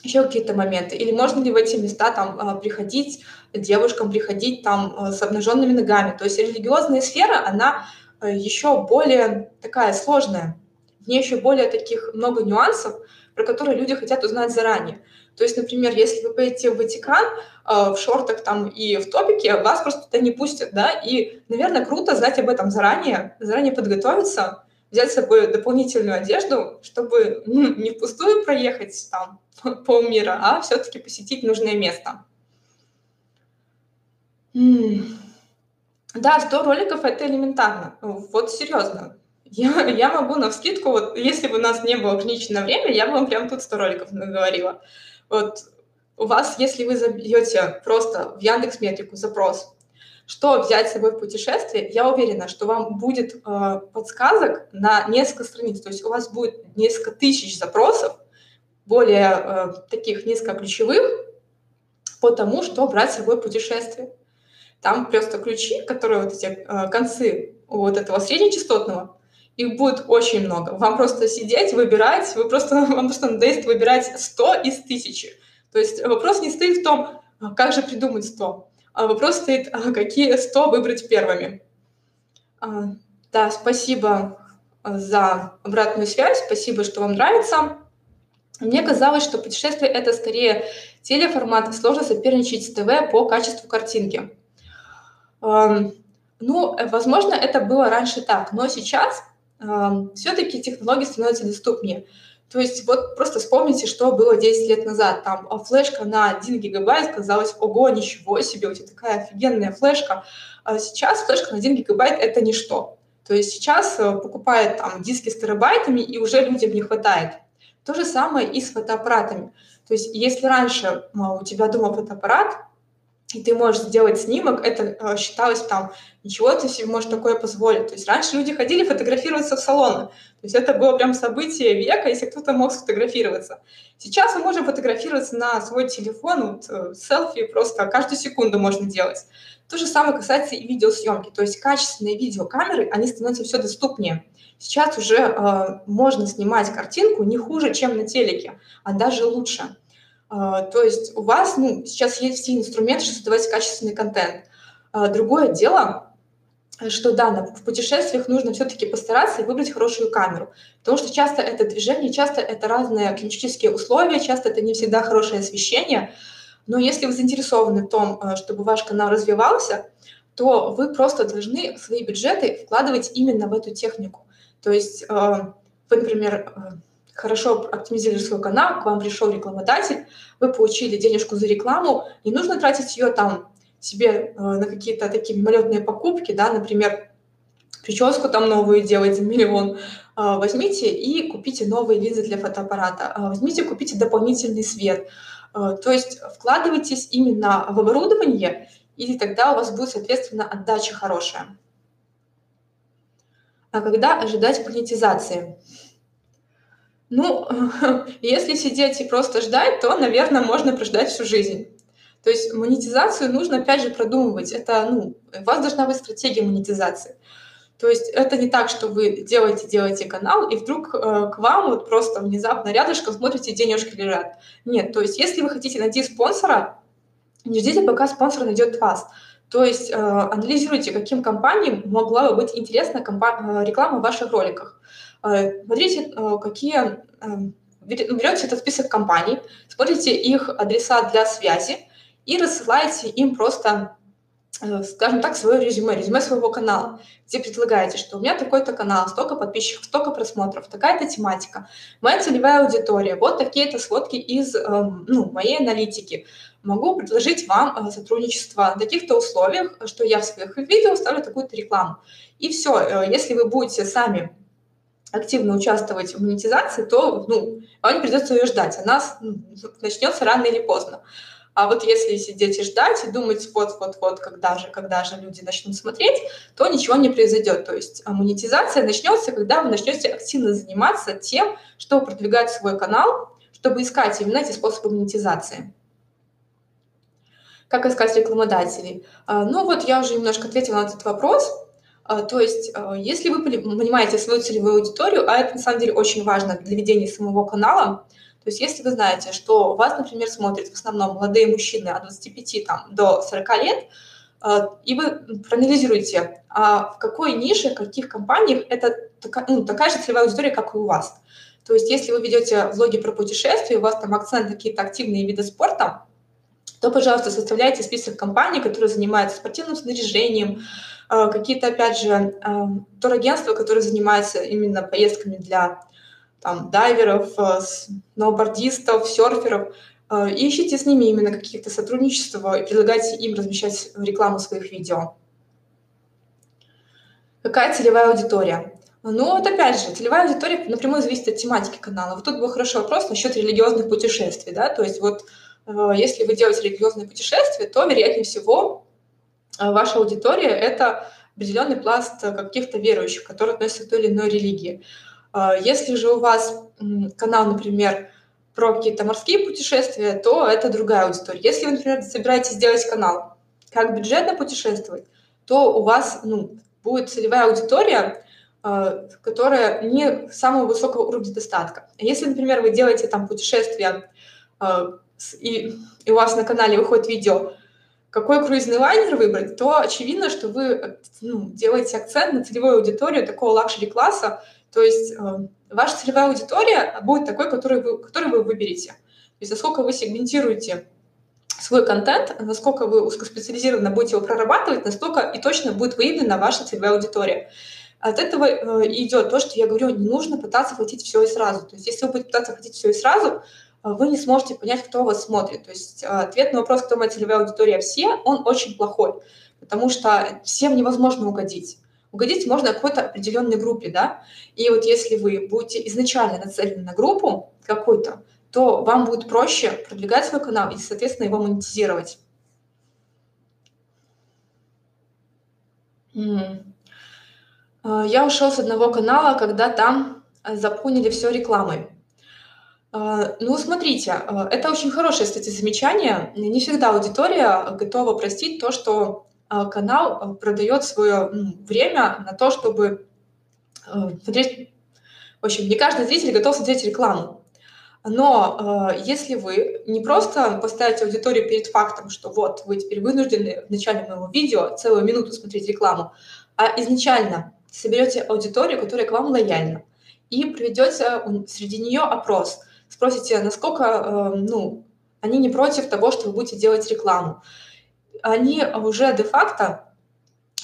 еще какие-то моменты? Или можно ли в эти места там а, приходить, девушкам приходить там а, с обнаженными ногами? То есть религиозная сфера, она а, еще более такая сложная. В ней еще более таких много нюансов, про которые люди хотят узнать заранее. То есть, например, если вы поедете в Ватикан в шортах там и в топике, вас просто туда не пустят, да, и, наверное, круто знать об этом заранее, заранее подготовиться, взять с собой дополнительную одежду, чтобы ну, не впустую проехать там [LAUGHS] полмира, а все-таки посетить нужное место. Да, 100 роликов это элементарно. Вот серьезно. Я, я могу на вскидку, вот если бы у нас не было ограниченное время, я бы вам прям тут 100 роликов наговорила. Вот у вас, если вы забьете просто в Яндекс Метрику запрос что взять с собой в путешествие, я уверена, что вам будет э, подсказок на несколько страниц. То есть у вас будет несколько тысяч запросов, более э, таких низкоключевых, по тому, что брать с собой в путешествие. Там просто ключи, которые вот эти э, концы вот этого среднечастотного, их будет очень много. Вам просто сидеть, выбирать, вы просто, [LAUGHS] вам просто надоест выбирать 100 из тысячи. То есть вопрос не стоит в том, как же придумать 100, а вопрос стоит, а какие 100 выбрать первыми. А, да, спасибо за обратную связь, спасибо, что вам нравится. Мне казалось, что путешествие — это скорее телеформат, сложно соперничать с ТВ по качеству картинки. Ну, возможно, это было раньше так, но сейчас все-таки технологии становятся доступнее. То есть вот просто вспомните, что было 10 лет назад. Там а флешка на 1 гигабайт казалось, ого, ничего себе, у тебя такая офигенная флешка. А сейчас флешка на 1 гигабайт — это ничто. То есть сейчас э, покупают там диски с терабайтами, и уже людям не хватает. То же самое и с фотоаппаратами. То есть если раньше а, у тебя дома фотоаппарат, и ты можешь сделать снимок, это э, считалось там, ничего ты себе можешь такое позволить. То есть раньше люди ходили фотографироваться в салоны. То есть это было прям событие века, если кто-то мог сфотографироваться. Сейчас мы можем фотографироваться на свой телефон, вот, э, селфи просто каждую секунду можно делать. То же самое касается и видеосъемки. То есть качественные видеокамеры, они становятся все доступнее. Сейчас уже э, можно снимать картинку не хуже, чем на телеке, а даже лучше. А, то есть у вас ну, сейчас есть все инструменты, чтобы создавать качественный контент. А, другое дело, что да, в путешествиях нужно все-таки постараться и выбрать хорошую камеру, потому что часто это движение, часто это разные климатические условия, часто это не всегда хорошее освещение, но если вы заинтересованы в том, а, чтобы ваш канал развивался, то вы просто должны свои бюджеты вкладывать именно в эту технику. То есть вы, например, хорошо оптимизировали свой канал, к вам пришел рекламодатель, вы получили денежку за рекламу, не нужно тратить ее там себе э, на какие-то такие мимолетные покупки, да, например, прическу там новую делать за миллион, а, возьмите и купите новые линзы для фотоаппарата, а, возьмите, купите дополнительный свет. А, то есть вкладывайтесь именно в оборудование, и тогда у вас будет, соответственно, отдача хорошая. А когда ожидать монетизации? Ну, [LAUGHS] если сидеть и просто ждать, то, наверное, можно прождать всю жизнь. То есть монетизацию нужно, опять же, продумывать. Это, ну, у вас должна быть стратегия монетизации. То есть это не так, что вы делаете, делаете канал, и вдруг э, к вам вот просто внезапно рядышком смотрите, денежки лежат. Нет, то есть если вы хотите найти спонсора, не ждите, пока спонсор найдет вас. То есть э, анализируйте, каким компаниям могла бы быть интересна э, реклама в ваших роликах. Э, смотрите, э, какие... Э, берете этот список компаний, смотрите их адреса для связи и рассылаете им просто Э, скажем так, свое резюме, резюме своего канала, где предлагаете, что у меня такой-то канал, столько подписчиков, столько просмотров, такая-то тематика, моя целевая аудитория, вот такие-то сводки из эм, ну, моей аналитики. Могу предложить вам сотрудничество на таких-то условиях, что я в своих видео ставлю такую-то рекламу. И все, если вы будете сами активно участвовать в монетизации, то ну, вам придется ее ждать, она ну, начнется рано или поздно. А вот если сидеть и ждать и думать, вот-вот-вот, когда же, когда же люди начнут смотреть, то ничего не произойдет. То есть а, монетизация начнется, когда вы начнете активно заниматься тем, чтобы продвигать свой канал, чтобы искать именно эти способы монетизации. Как искать рекламодателей? А, ну вот я уже немножко ответила на этот вопрос. А, то есть, если вы понимаете свою целевую аудиторию, а это на самом деле очень важно для ведения самого канала, то есть если вы знаете, что вас, например, смотрят в основном молодые мужчины от 25 там, до 40 лет, э, и вы проанализируете, а в какой нише, в каких компаниях это такая, ну, такая же целевая аудитория, как и у вас. То есть если вы ведете влоги про путешествия, у вас там акцент на какие-то активные виды спорта, то, пожалуйста, составляйте список компаний, которые занимаются спортивным снаряжением, какие-то, опять же, э, турагентства, которые занимаются именно поездками для там, дайверов, э, сноубордистов, серферов, ищите с ними именно какие-то сотрудничества и предлагайте им размещать рекламу своих видео. Какая целевая аудитория? Ну, вот опять же, целевая аудитория напрямую зависит от тематики канала. Вот тут был хороший вопрос насчет религиозных путешествий, да, то есть вот если вы делаете религиозные путешествия, то, вероятнее всего, ваша аудитория — это определенный пласт каких-то верующих, которые относятся к той или иной религии. А, если же у вас канал, например, про какие-то морские путешествия, то это другая аудитория. Если вы, например, собираетесь сделать канал, как бюджетно путешествовать, то у вас ну, будет целевая аудитория, а, которая не самого высокого уровня достатка. Если, например, вы делаете там путешествия, а, и, и у вас на канале выходит видео, какой круизный лайнер выбрать, то очевидно, что вы ну, делаете акцент на целевую аудиторию такого luxury-класса, то есть э, ваша целевая аудитория будет такой, который вы, который вы выберете. То есть насколько вы сегментируете свой контент, насколько вы узкоспециализированно будете его прорабатывать, настолько и точно будет выявлена ваша целевая аудитория. От этого э, идет то, что я говорю, не нужно пытаться хватить все и сразу. То есть если вы будете пытаться хватить все и сразу, э, вы не сможете понять, кто вас смотрит. То есть ответ на вопрос, кто моя целевая аудитория, все, он очень плохой, потому что всем невозможно угодить угодить можно какой-то определенной группе, да, и вот если вы будете изначально нацелены на группу какую-то, то вам будет проще продвигать свой канал и, соответственно, его монетизировать. Я ушел с одного канала, когда там заполнили все рекламой. А, ну, смотрите, а, это очень хорошее, кстати, замечание. Не всегда аудитория готова простить то, что а, канал продает свое время на то, чтобы смотреть... В общем, не каждый зритель готов смотреть рекламу. Но если вы не просто поставите аудиторию перед фактом, что вот вы теперь вынуждены в начале моего видео целую минуту смотреть рекламу, а изначально соберете аудиторию, которая к вам лояльна, и проведете среди нее опрос, спросите, насколько э, ну, они не против того, что вы будете делать рекламу, они уже де-факто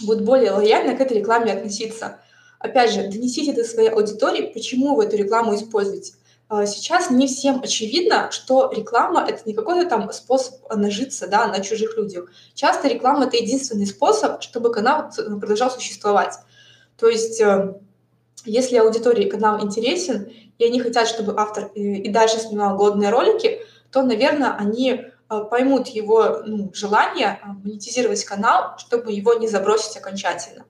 будут более лояльно к этой рекламе относиться. Опять же, донесите до своей аудитории, почему вы эту рекламу используете. а, сейчас не всем очевидно, что реклама — это не какой-то там способ нажиться да, на чужих людях. Часто реклама — это единственный способ, чтобы канал продолжал существовать. То есть э, если аудитории канал интересен, и они хотят, чтобы автор э, и дальше снимал годные ролики, то, наверное, они э, поймут его ну, желание монетизировать канал, чтобы его не забросить окончательно.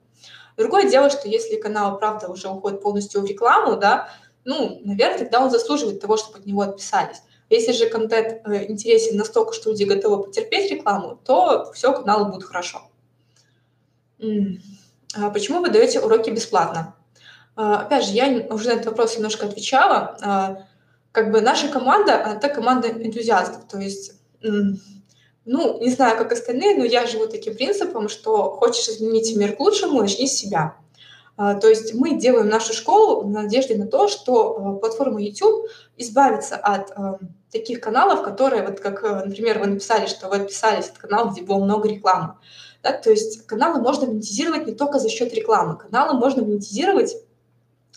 Другое дело, что если канал, правда, уже уходит полностью в рекламу, да, ну, наверное, тогда он заслуживает того, чтобы от него отписались. Если же контент э, интересен настолько, что люди готовы потерпеть рекламу, то все, каналу будет хорошо. А почему вы даете уроки бесплатно? А, опять же, я уже на этот вопрос немножко отвечала. А, как бы наша команда — это команда энтузиастов, то есть ну, не знаю, как остальные, но я живу таким принципом, что хочешь изменить мир к лучшему, начни с себя. А, то есть мы делаем нашу школу в надежде на то, что платформа YouTube избавится от таких каналов, которые, вот как, например, вы написали, что вы отписались от канала, где было много рекламы. Да, то есть каналы можно монетизировать не только за счет рекламы. Каналы можно монетизировать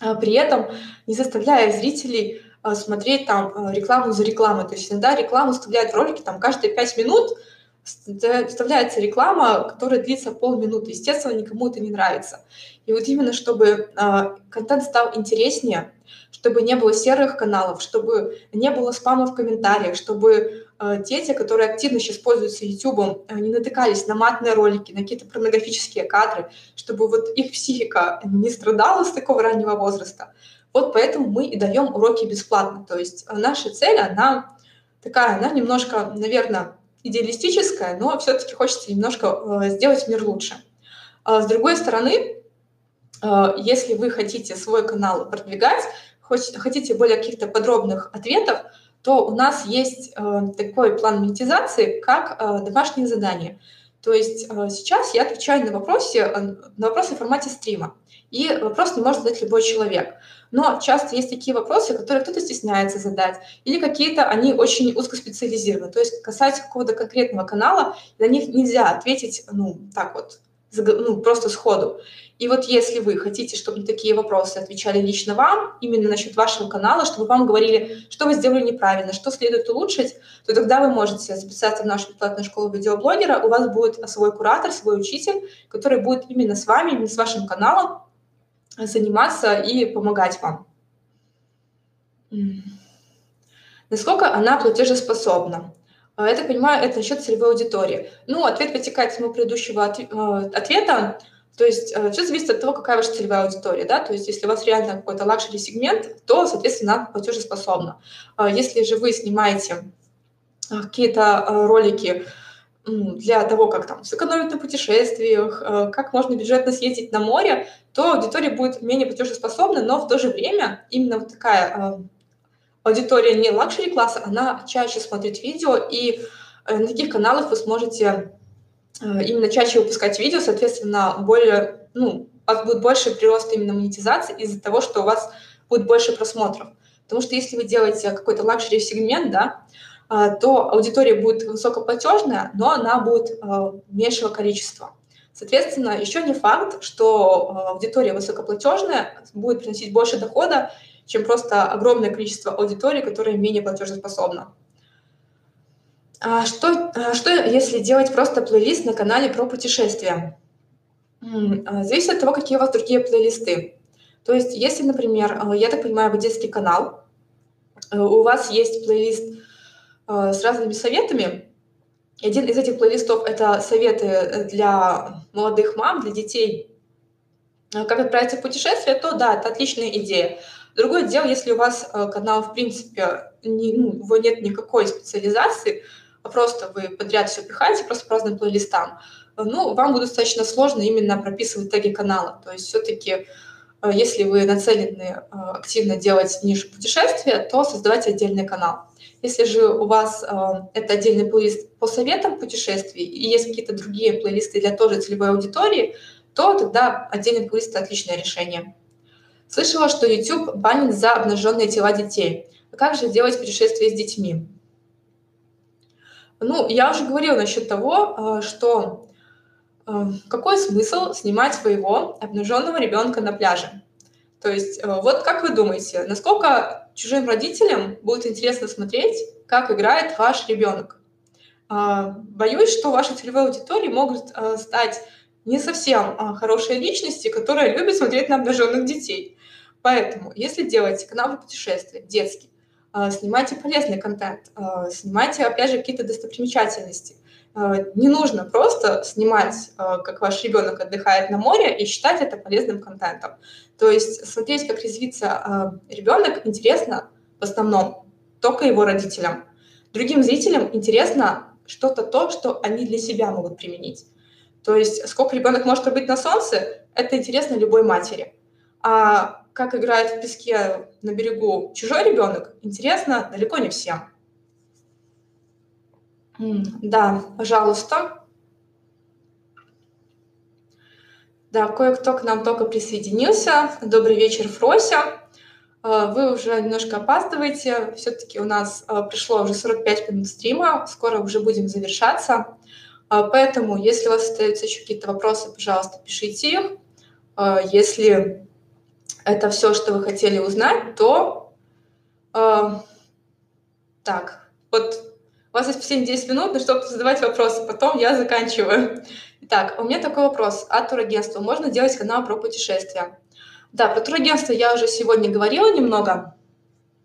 при этом не заставляя зрителей смотреть там рекламу за рекламой. То есть иногда рекламу вставляют в ролики там каждые пять минут, вставляется реклама, которая длится полминуты. Естественно, никому это не нравится. И вот именно чтобы э, контент стал интереснее, чтобы не было серых каналов, чтобы не было спама в комментариях, чтобы э, дети, которые активно сейчас пользуются YouTube, э, не натыкались на матные ролики, на какие-то порнографические кадры, чтобы вот их психика не страдала с такого раннего возраста. Вот поэтому мы и даем уроки бесплатно. То есть наша цель, она такая, она немножко, наверное, идеалистическая, но все-таки хочется немножко сделать мир лучше. А с другой стороны, если вы хотите свой канал продвигать, хотите более каких-то подробных ответов, то у нас есть э, такой план монетизации, как домашние задания. То есть сейчас я отвечаю на вопросы, на вопросы в формате стрима. И вопрос не может задать любой человек. Но часто есть такие вопросы, которые кто-то стесняется задать, или какие-то они очень узкоспециализированы. То есть касается какого-то конкретного канала, на них нельзя ответить, ну, так вот, ну, просто сходу. И вот если вы хотите, чтобы такие вопросы отвечали лично вам, именно насчет вашего канала, чтобы вам говорили, что вы сделали неправильно, что следует улучшить, то тогда вы можете записаться в нашу бесплатную школу видеоблогера, у вас будет свой куратор, свой учитель, который будет именно с вами, именно с вашим каналом заниматься и помогать вам. Насколько она платежеспособна? А, я так понимаю, это насчет целевой аудитории. Ну, ответ вытекает из моего предыдущего э, ответа. То есть э, все зависит от того, какая ваша целевая аудитория. Да? То есть если у вас реально какой-то luxury сегмент, то, соответственно, она платежеспособна. А если же вы снимаете э, какие-то ролики, для того, как там сэкономить на путешествиях, э, как можно бюджетно съездить на море, то аудитория будет менее платежеспособна, но в то же время именно вот такая э, аудитория не luxury класса, она чаще смотрит видео, и э, на таких каналах вы сможете именно чаще выпускать видео, соответственно, более, ну, у вас будет больше прирост именно монетизации из-за того, что у вас будет больше просмотров. Потому что если вы делаете какой-то luxury сегмент, да, а, то аудитория будет высокоплатежная, но она будет а, меньшего количества. Соответственно, еще не факт, что аудитория высокоплатежная будет приносить больше дохода, чем просто огромное количество аудитории, которая менее платежеспособна. А что, что если делать просто плейлист на канале про путешествия? Зависит от того, какие у вас другие плейлисты. То есть, если, например, я так понимаю, вы детский канал, у вас есть плейлист Э, с разными советами. Один из этих плейлистов — это советы для молодых мам, для детей. Э, как отправиться в путешествие, то да, это отличная идея. Другое дело, если у вас э, канал, в принципе, не, ну, его нет никакой специализации, а просто вы подряд все пихаете, просто по разным плейлистам, ну, вам будет достаточно сложно именно прописывать теги канала. То есть все-таки, если вы нацелены активно делать нишу путешествия, то создавайте отдельный канал. Если же у вас э, это отдельный плейлист по советам путешествий и есть какие-то другие плейлисты для тоже целевой аудитории, то тогда отдельный плейлист – отличное решение. Слышала, что YouTube банит за обнаженные тела детей. А как же делать путешествия с детьми? Ну, я уже говорила насчет того, э, что э, какой смысл снимать своего обнаженного ребенка на пляже? То есть, э, вот как вы думаете, насколько чужим родителям будет интересно смотреть, как играет ваш ребенок. Боюсь, что ваши целевой аудитории могут стать не совсем хорошие личности, которые любят смотреть на обнаженных детей. Поэтому, если делаете канал по путешествия, детский, снимайте полезный контент, снимайте, опять же, какие-то достопримечательности. Не нужно просто снимать, как ваш ребенок отдыхает на море, и считать это полезным контентом. То есть смотреть, как резвится ребенок, интересно в основном только его родителям. Другим зрителям интересно что-то то, что они для себя могут применить. То есть сколько ребенок может пробыть на солнце, это интересно любой матери. А как играет в песке на берегу чужой ребенок, интересно далеко не всем. Да, пожалуйста. Да, кое-кто к нам только присоединился. Добрый вечер, Фрося. А, вы уже немножко опаздываете. Все-таки у нас а, пришло уже 45 минут стрима. Скоро уже будем завершаться. А, поэтому, если у вас остаются еще какие-то вопросы, пожалуйста, пишите их. Если это все, что вы хотели узнать, то... Так, вот у вас есть 7-10 минут, на чтобы задавать вопросы, потом я заканчиваю. Итак, у меня такой вопрос от турагентства. Можно делать канал про путешествия? Да, про турагентство я уже сегодня говорила немного.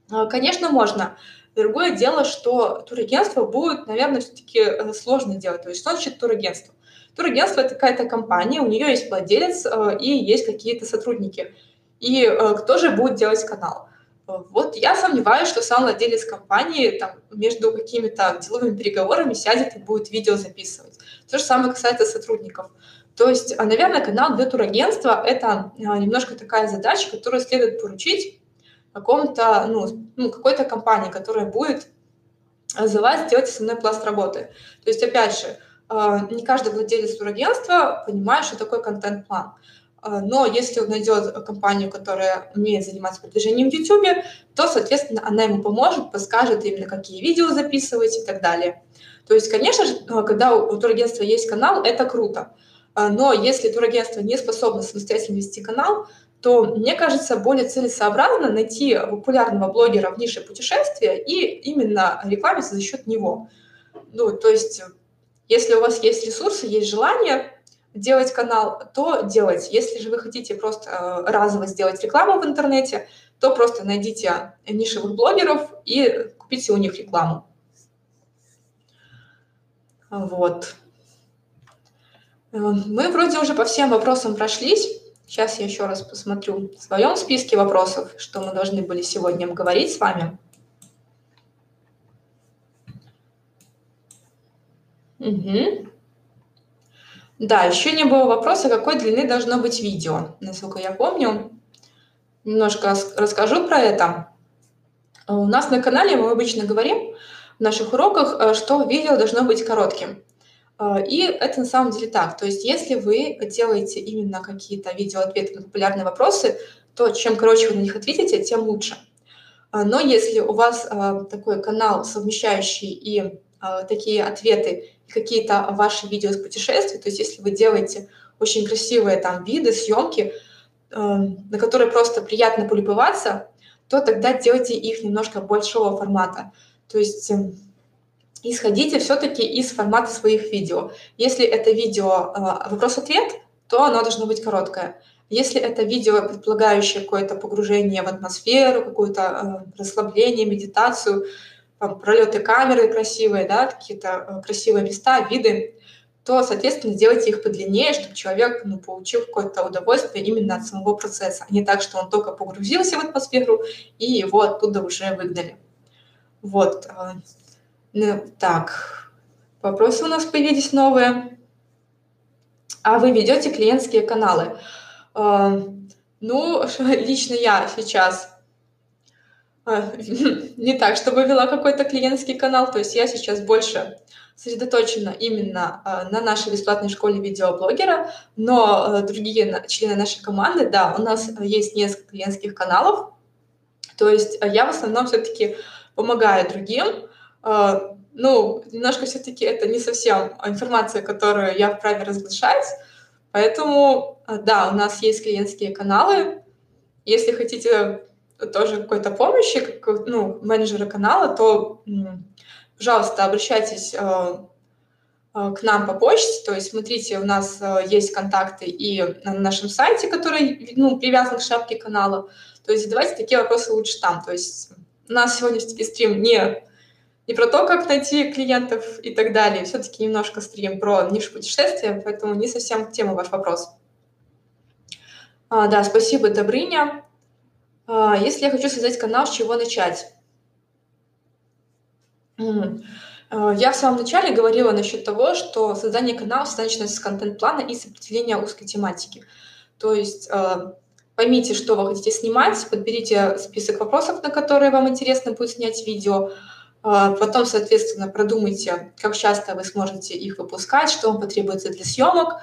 А, конечно, можно. Другое дело, что турагентство будет, наверное, все-таки э, сложно делать. То есть что значит турагентство? Турагентство – это какая-то компания, у нее есть владелец э, и есть какие-то сотрудники. И э, кто же будет делать канал? Вот я сомневаюсь, что сам владелец компании там, между какими-то деловыми переговорами сядет и будет видео записывать. То же самое касается сотрудников. То есть, а, наверное, канал для турагентства – это а, немножко такая задача, которую следует поручить какому-то, ну, ну, какой-то компании, которая будет за вас делать основной пласт работы. То есть, опять же, а, не каждый владелец турагентства понимает, что такое контент-план. Но если он найдет компанию, которая умеет заниматься продвижением в YouTube, то, соответственно, она ему поможет, подскажет именно, какие видео записывать и так далее. То есть, конечно же, когда у турагентства есть канал, это круто. А, но если турагентство не способно самостоятельно вести канал, то, мне кажется, более целесообразно найти популярного блогера в нише путешествия и именно рекламиться за счет него. Ну, то есть, если у вас есть ресурсы, есть желание делать канал, то делайте. Если же вы хотите просто э, разово сделать рекламу в интернете, то просто найдите нишевых блогеров и купите у них рекламу. Вот. Э, мы вроде уже по всем вопросам прошлись. Сейчас я еще раз посмотрю в своем списке вопросов, что мы должны были сегодня обговорить с вами. Угу. Да, еще не было вопроса, какой длины должно быть видео. Насколько я помню, немножко расскажу про это. У нас на канале мы обычно говорим в наших уроках, э, что видео должно быть коротким. А, и это на самом деле так. То есть если вы делаете именно какие-то видеоответы на популярные вопросы, то чем короче вы на них ответите, тем лучше. Но если у вас такой канал, совмещающий и такие ответы, какие-то ваши видео с путешествий, то есть если вы делаете очень красивые там виды, съемки, на которые просто приятно полюбоваться, то тогда делайте их немножко большого формата. То есть эм, исходите все-таки из формата своих видео. Если это видео э, вопрос-ответ, то оно должно быть короткое. Если это видео, предполагающее какое-то погружение в атмосферу, какое-то э, расслабление, медитацию, пролеты камеры красивые, да, какие-то э, красивые места, виды, то, соответственно, сделайте их подлиннее, чтобы человек ну, получил какое-то удовольствие именно от самого процесса, а не так, что он только погрузился в атмосферу и его оттуда уже выгнали. Вот. Ну, так, вопросы у нас появились новые. А вы ведете клиентские каналы? Э, ну, [LAUGHS] лично я сейчас э, [LAUGHS] не так, чтобы вела какой-то клиентский канал, то есть я сейчас больше сосредоточена именно э, на нашей бесплатной школе видеоблогера, но другие члены нашей команды, да, у нас есть несколько клиентских каналов, то есть я в основном все-таки помогаю другим, а, ну, немножко все-таки это не совсем информация, которую я вправе разглашать, поэтому, а, да, у нас есть клиентские каналы. Если хотите тоже какой-то помощи, как ну, менеджера канала, то, пожалуйста, обращайтесь к нам по почте, то есть смотрите, у нас есть контакты и на нашем сайте, который ну, привязан к шапке канала, то есть задавайте такие вопросы лучше там, то есть у нас сегодня стрим не не про то, как найти клиентов и так далее. Все-таки немножко стрим про нишу путешествия, поэтому не совсем тема ваш вопрос. А, да, спасибо, Добрыня. А, если я хочу создать канал, с чего начать? А, я в самом начале говорила насчет того, что создание канала начинается с контент-плана и с определения узкой тематики. То есть а, поймите, что вы хотите снимать, подберите список вопросов, на которые вам интересно будет снять видео, потом, соответственно, продумайте, как часто вы сможете их выпускать, что вам потребуется для съемок.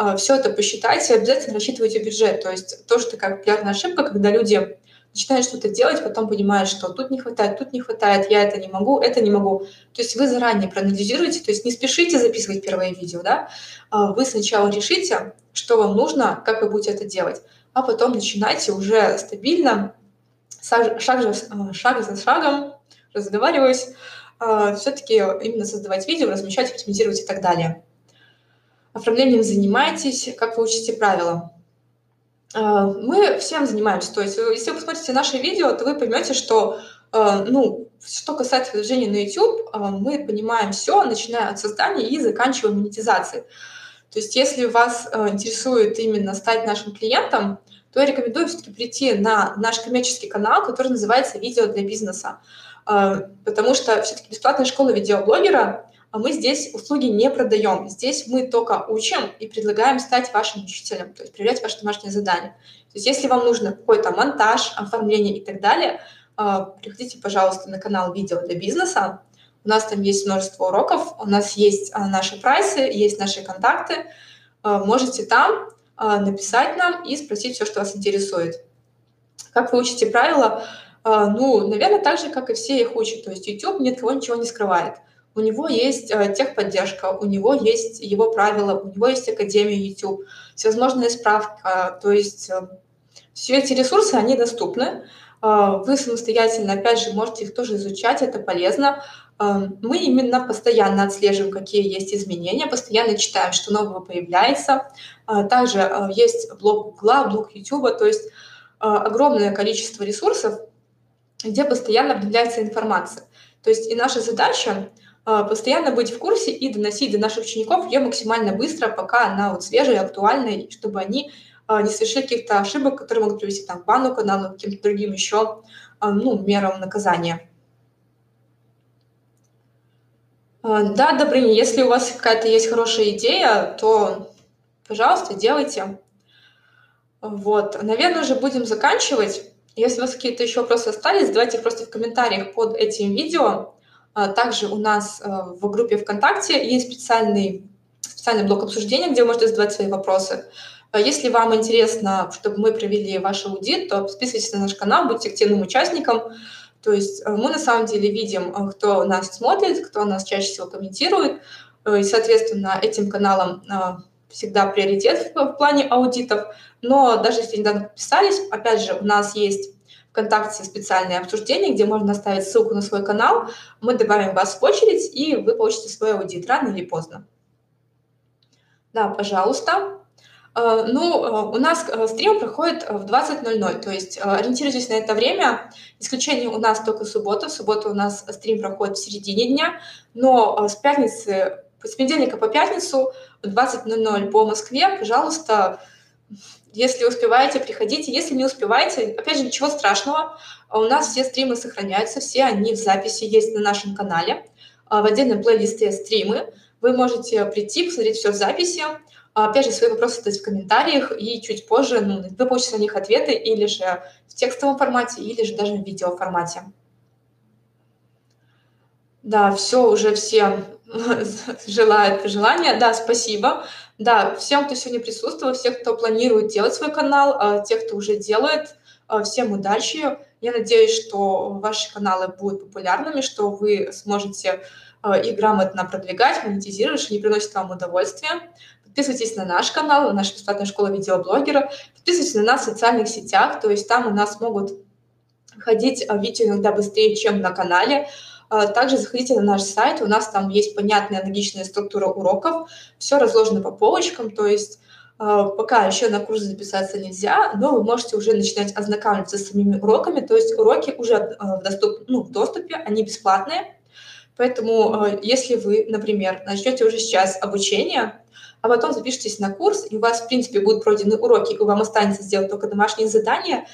А, Все это посчитайте, обязательно рассчитывайте бюджет. То есть тоже такая популярная ошибка, когда люди начинают что-то делать, потом понимают, что тут не хватает, тут не хватает, я это не могу, это не могу. То есть вы заранее проанализируете, то есть не спешите записывать первое видео, да, а вы сначала решите, что вам нужно, как вы будете это делать, а потом начинайте уже стабильно, шаг, шаг, шаг за шагом разговариваюсь, а, все-таки именно создавать видео, размещать, оптимизировать и так далее. Оформлением занимаетесь, как вы учите правила. А, мы всем занимаемся, то есть если вы посмотрите наши видео, то вы поймете, что а, ну, что касается движения на YouTube, мы понимаем все, начиная от создания и заканчивая монетизацией. То есть если вас интересует именно стать нашим клиентом, то я рекомендую все-таки прийти на наш коммерческий канал, который называется «Видео для бизнеса». Потому что все-таки бесплатная школа видеоблогера, а мы здесь услуги не продаем. Здесь мы только учим и предлагаем стать вашим учителем, то есть проверять ваши домашние задания. То есть если вам нужно какой-то монтаж, оформление и так далее, а, приходите, пожалуйста, на канал «Видео для бизнеса». У нас там есть множество уроков, у нас есть наши прайсы, есть наши контакты. Можете там написать нам и спросить все, что вас интересует. Как вы учите правила? А, ну, наверное, так же, как и все их учат. То есть YouTube ни от кого ничего не скрывает. У него есть э, техподдержка, у него есть его правила, у него есть Академия YouTube, всевозможная справка. То есть э, все эти ресурсы, они доступны. Э, вы самостоятельно, опять же, можете их тоже изучать, это полезно. Э, мы именно постоянно отслеживаем, какие есть изменения, постоянно читаем, что нового появляется. Также э, есть блог Гугла, блог YouTube, то есть огромное количество ресурсов, где постоянно обновляется информация. То есть и наша задача а, постоянно быть в курсе и доносить до наших учеников ее максимально быстро, пока она вот свежая, актуальная, чтобы они а, не совершили каких-то ошибок, которые могут привести там, к бану каналу, к каким-то другим еще а, ну, мерам наказания. Да, Добрыня, если у вас какая-то есть хорошая идея, то, пожалуйста, делайте. Вот, наверное, уже будем заканчивать. Если у вас какие-то еще вопросы остались, задавайте их просто в комментариях под этим видео. А, также у нас э, в группе ВКонтакте есть специальный, специальный блок обсуждения, где вы можете задавать свои вопросы. А если вам интересно, чтобы мы провели ваш аудит, то подписывайтесь на наш канал, будьте активным участником. То есть э, мы на самом деле видим, э, кто нас смотрит, кто нас чаще всего комментирует, и, соответственно, этим каналом всегда приоритет в плане аудитов. Но даже если недавно подписались, опять же, у нас есть ВКонтакте специальное обсуждение, где можно оставить ссылку на свой канал. Мы добавим вас в очередь, и вы получите свой аудит рано или поздно. Да, пожалуйста. Э, ну, э, у нас э, стрим проходит в 20.00, то есть ориентируйтесь на это время. Исключение у нас только суббота. В субботу у нас стрим проходит в середине дня, но с пятницы, с понедельника по пятницу в 20.00 по Москве, пожалуйста, если успеваете, приходите. Если не успеваете, опять же, ничего страшного. У нас все стримы сохраняются, все они в записи есть на нашем канале. В отдельном плейлисте стримы. Вы можете прийти, посмотреть все в записи. Опять же, свои вопросы задать в комментариях, и чуть позже ну, вы получите на них ответы или же в текстовом формате, или же даже в видео формате. Да, все, уже все [LAUGHS] желают пожелания. Да, спасибо. Да, всем, кто сегодня присутствовал, всех, кто планирует делать свой канал, а, тех, кто уже делает, а, всем удачи. Я надеюсь, что ваши каналы будут популярными, что вы сможете а, их грамотно продвигать, монетизировать, что они приносят вам удовольствие. Подписывайтесь на наш канал, на наша бесплатная школа видеоблогера. Подписывайтесь на нас в социальных сетях, то есть там у нас могут ходить видео иногда быстрее, чем на канале. Также заходите на наш сайт, у нас там есть понятная логичная структура уроков, все разложено по полочкам, то есть пока еще на курс записаться нельзя, но вы можете уже начинать ознакомиться с самими уроками, то есть уроки уже в, доступ, ну, в доступе, они бесплатные, Поэтому если вы, например, начнете уже сейчас обучение, а потом запишетесь на курс, и у вас, в принципе, будут пройдены уроки, и вам останется сделать только домашние задания,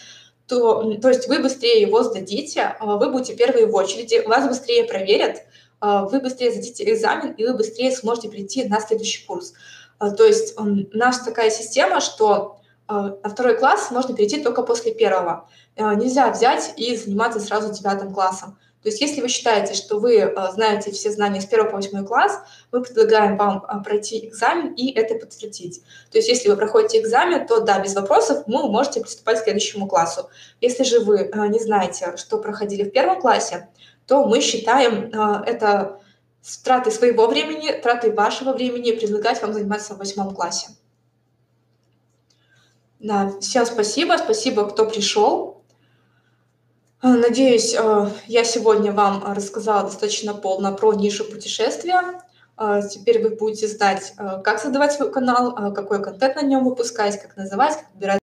то, то есть вы быстрее его сдадите, а вы будете первые в очереди, вас быстрее проверят, а вы быстрее сдадите экзамен, и вы быстрее сможете прийти на следующий курс. А, то есть нас такая система, что на второй класс можно перейти только после первого. Нельзя взять и заниматься сразу девятым классом. То есть если вы считаете, что вы э, знаете все знания с 1 по 8 класс, мы предлагаем вам э, пройти экзамен и это подтвердить. То есть если вы проходите экзамен, то да, без вопросов вы можете приступать к следующему классу. Если же вы э, не знаете, что проходили в первом классе, то мы считаем это тратой своего времени, тратой вашего времени предлагать вам заниматься в восьмом классе. Да, всем спасибо, спасибо, кто пришел. Э, надеюсь, э, я сегодня вам рассказала достаточно полно про нишу путешествия. Э, теперь вы будете знать, как создавать свой канал, какой контент на нем выпускать, как называть, как выбирать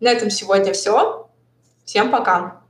На этом сегодня все. Всем пока!